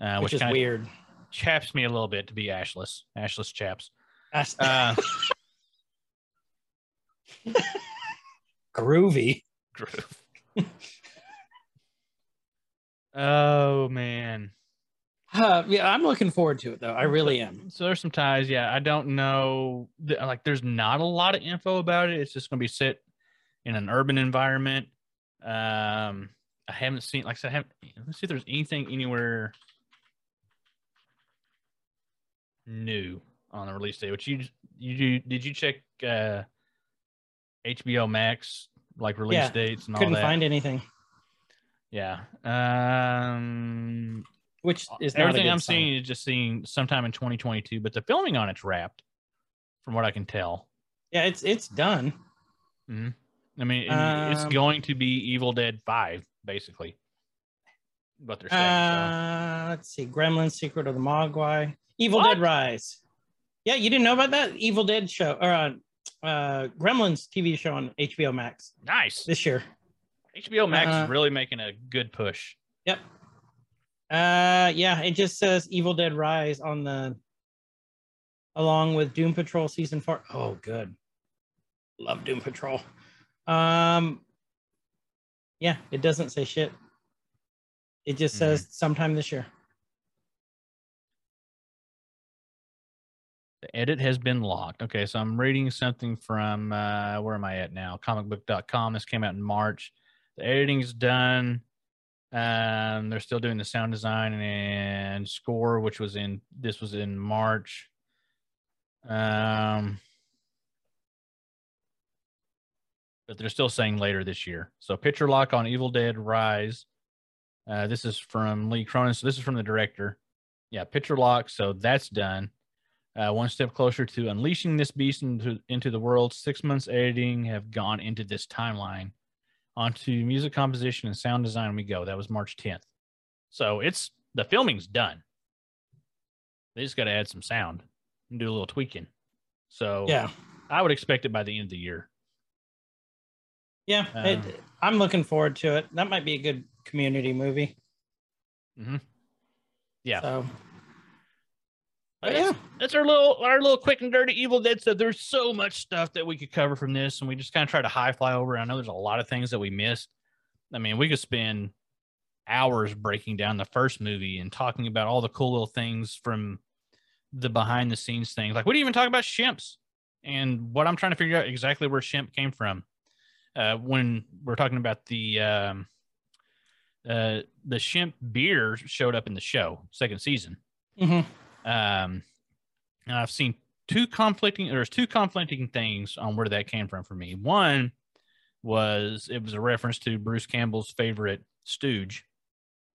uh, which which, is weird. chaps me a little bit to be Ashless. Ashless chaps. That's Uh, [LAUGHS] groovy. groove. oh man. Uh, yeah, I'm looking forward to it though. I really am. So there's some ties. Yeah, I don't know. Like, there's not a lot of info about it. It's just going to be set in an urban environment. Um, I haven't seen, like I said, I haven't. Let's see if there's anything anywhere new on the release date. Which you you did you check uh, HBO Max like release Yeah, dates and all that? Couldn't find anything, yeah. Um, which is not a everything I'm sign. seeing is just seeing sometime in 2022, but the filming on it's wrapped, from what I can tell. Yeah, it's it's done. hmm I mean, and it's Um, going to be Evil Dead Five, basically. What they're saying. Uh, let's see. Gremlins: Secret of the Mogwai, Evil What? Dead Rise. Yeah, you didn't know about that Evil Dead show or uh, uh, Gremlins TV show on HBO Max nice. this year. HBO Max uh, is really making a good push. Yep. Uh, yeah, it just says Evil Dead Rise on the along with Doom Patrol season four. Oh, good. Love Doom Patrol. Um, yeah, it doesn't say shit. It just Mhm. says sometime this year. The edit has been locked. Okay, so I'm reading something from uh, where am I at now? Comicbook.com. This came out in March. The editing's done. Um, they're still doing the sound design and score, which was in this was in March. Um, but they're still saying later this year. So picture lock on Evil Dead Rise. Uh, this is from Lee Cronin. So this is from the director. Yeah, picture lock. So that's done. Uh, one step closer to unleashing this beast into, into the world. Six months editing have gone into this timeline. Onto music composition and sound design we go. That was March 10th. So it's the filming's done. They just got to add some sound and do a little tweaking. So Yeah, I would expect it by the end of the year. Yeah. it, Um, I'm looking forward to it. That might be a good community movie. Mhm. Yeah. So But yeah. that's, that's our little our little quick and dirty Evil Dead stuff. There's so much stuff that we could cover from this, and we just kind of try to high fly over. I know there's a lot of things that we missed. I mean, we could spend hours breaking down the first movie and talking about all the cool little things from the behind the scenes things. Like we didn't even talk about Shemps and what I'm trying to figure out exactly where Shemp came from. Uh, when we're talking about the um, uh, the Shemp beer showed up in the show second season. mhm. Um, and I've seen two conflicting. There's two conflicting things on where that came from for me. One was it was a reference to Bruce Campbell's favorite stooge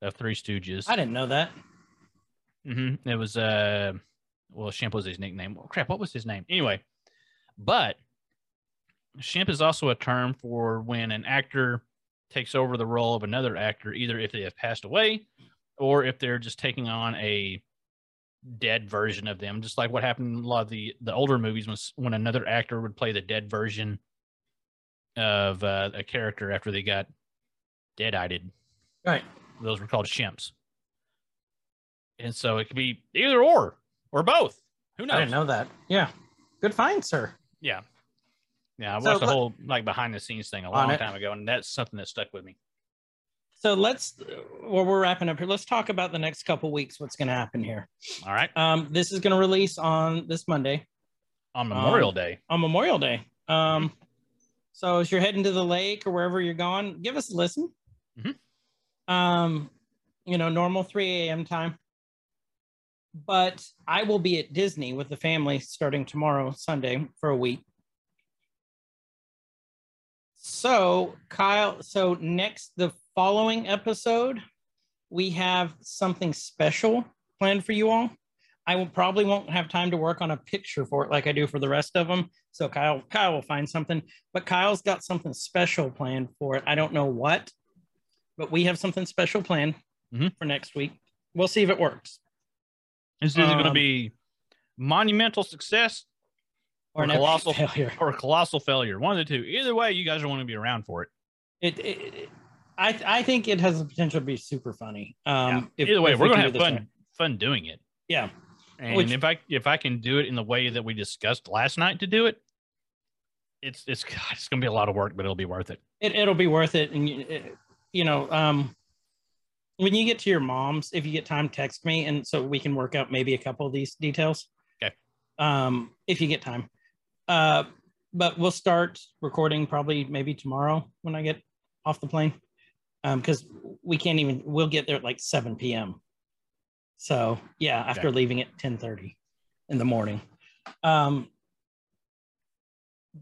of Three Stooges. I didn't know that. hmm It was uh, well, Shemp was his nickname. Oh, crap, what was his name? Anyway, but Shemp is also a term for when an actor takes over the role of another actor, either if they have passed away or if they're just taking on a dead version of them, just like what happened in a lot of the the older movies was when another actor would play the dead version of uh, a character after they got dead-eyed. Right. Those were called shemps. And so it could be either or or both. Who knows? I didn't know that. Yeah. Good find, sir. Yeah. Yeah, I So watched the whole like behind the scenes thing a long time ago, and that's something that stuck with me. So let's, well, we're wrapping up here. Let's talk about the next couple weeks. What's going to happen here? All right, Um, this is going to release on this Monday on Memorial Um, Day. on Memorial Day. Um, so as you're heading to the lake or wherever you're going, give us a listen. Mhm. Um, you know, normal 3 a.m. time. But I will be at Disney with the family starting tomorrow, Sunday, for a week. So, Kyle, so next, the following episode, we have something special planned for you all. I will probably won't have time to work on a picture for it like I do for the rest of them. So Kyle, Kyle will find something, but Kyle's got something special planned for it. I don't know what, but we have something special planned Mhm. for next week. We'll see if it works Is This is going to um, be monumental success or Or colossal- failure. [LAUGHS] or a colossal failure. One of the two. Either way, you guys are want to be around for it. It, it, it- I, I think it has the potential to be super funny. Um, if- Either way, we're we gonna have fun fun doing it. Yeah. And Which- if I if I can do it in the way that we discussed last night to do it, it's it's God, it's gonna be a lot of work, but it'll be worth it. it, it'll be worth it and you, it, you know um when you get to your mom's if you get time text me and so we can work out maybe a couple of these details Okay. um if you get time uh but we'll start recording probably maybe tomorrow when i get off the plane um because we can't even we'll get there at like 7 p.m so yeah after Okay. leaving at 10 30 in the morning um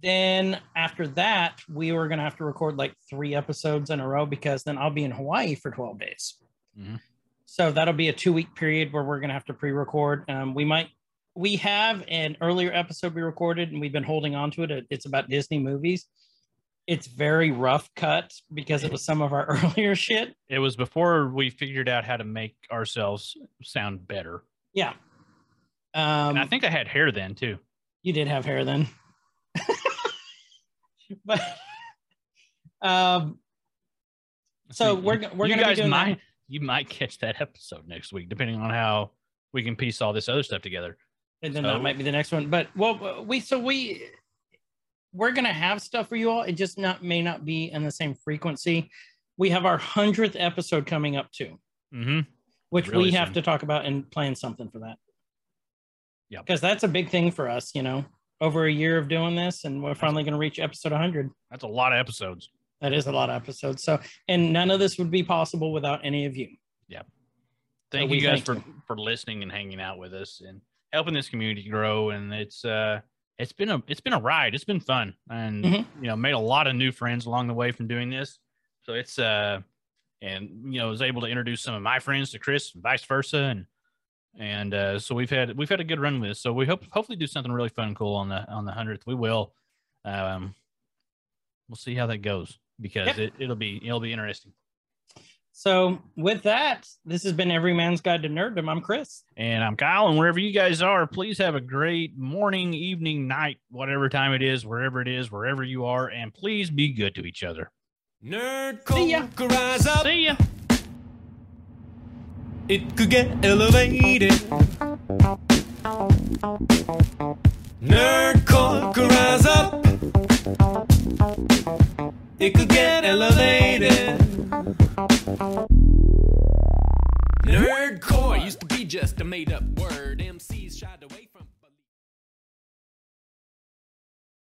then after that, we were going to have to record like three episodes in a row because then I'll be in Hawaii for 12 days. Mhm. So that'll be a two week period where we're going to have to pre record. Um, we might, we have an earlier episode we recorded and we've been holding on to it. It's about Disney movies. It's very rough cut because it was some of our [LAUGHS] earlier shit. It was before we figured out how to make ourselves sound better. Yeah. Um, And I think I had hair then too. You did have hair then. [LAUGHS] but um so we're we're you gonna be guys doing that. might you might catch that episode next week, depending on how we can piece all this other stuff together. And then so- that might be the next one. But well we so we we're gonna have stuff for you all. It just not may not be in the same frequency. We have our hundredth episode coming up too, Mm-hmm. which Really we have to talk about and plan something for that. Yeah, Because that's a big thing for us, you know. Over a year of doing this, and we're finally going to reach episode 100. That's a lot of episodes. That is a lot of episodes. So, and none of this would be possible without any of you. Yeah. Thank we you guys thank for for listening and hanging out with us and helping this community grow. And it's uh it's been a it's been a ride. It's been fun, and Mhm. you know made a lot of new friends along the way from doing this. So it's uh and you know was able to introduce some of my friends to Chris, and vice versa, and and uh, so we've had we've had a good run with this. So we hope hopefully do something really fun and cool on the on the hundredth. We will. Um, we'll see how that goes because Yep. it, it'll be it'll be interesting. So, with that, this has been Every Man's Guide to Nerddom. I'm Chris. And I'm Kyle, and wherever you guys are, please have a great morning, evening, night, whatever time it is, wherever it is, wherever you are, and please be good to each other. Nerd See ya. Coke, rise up. See ya. It could get elevated. Nerdcore, rise up. It could get elevated. Nerdcore used to be just a made up word. MCs shied away.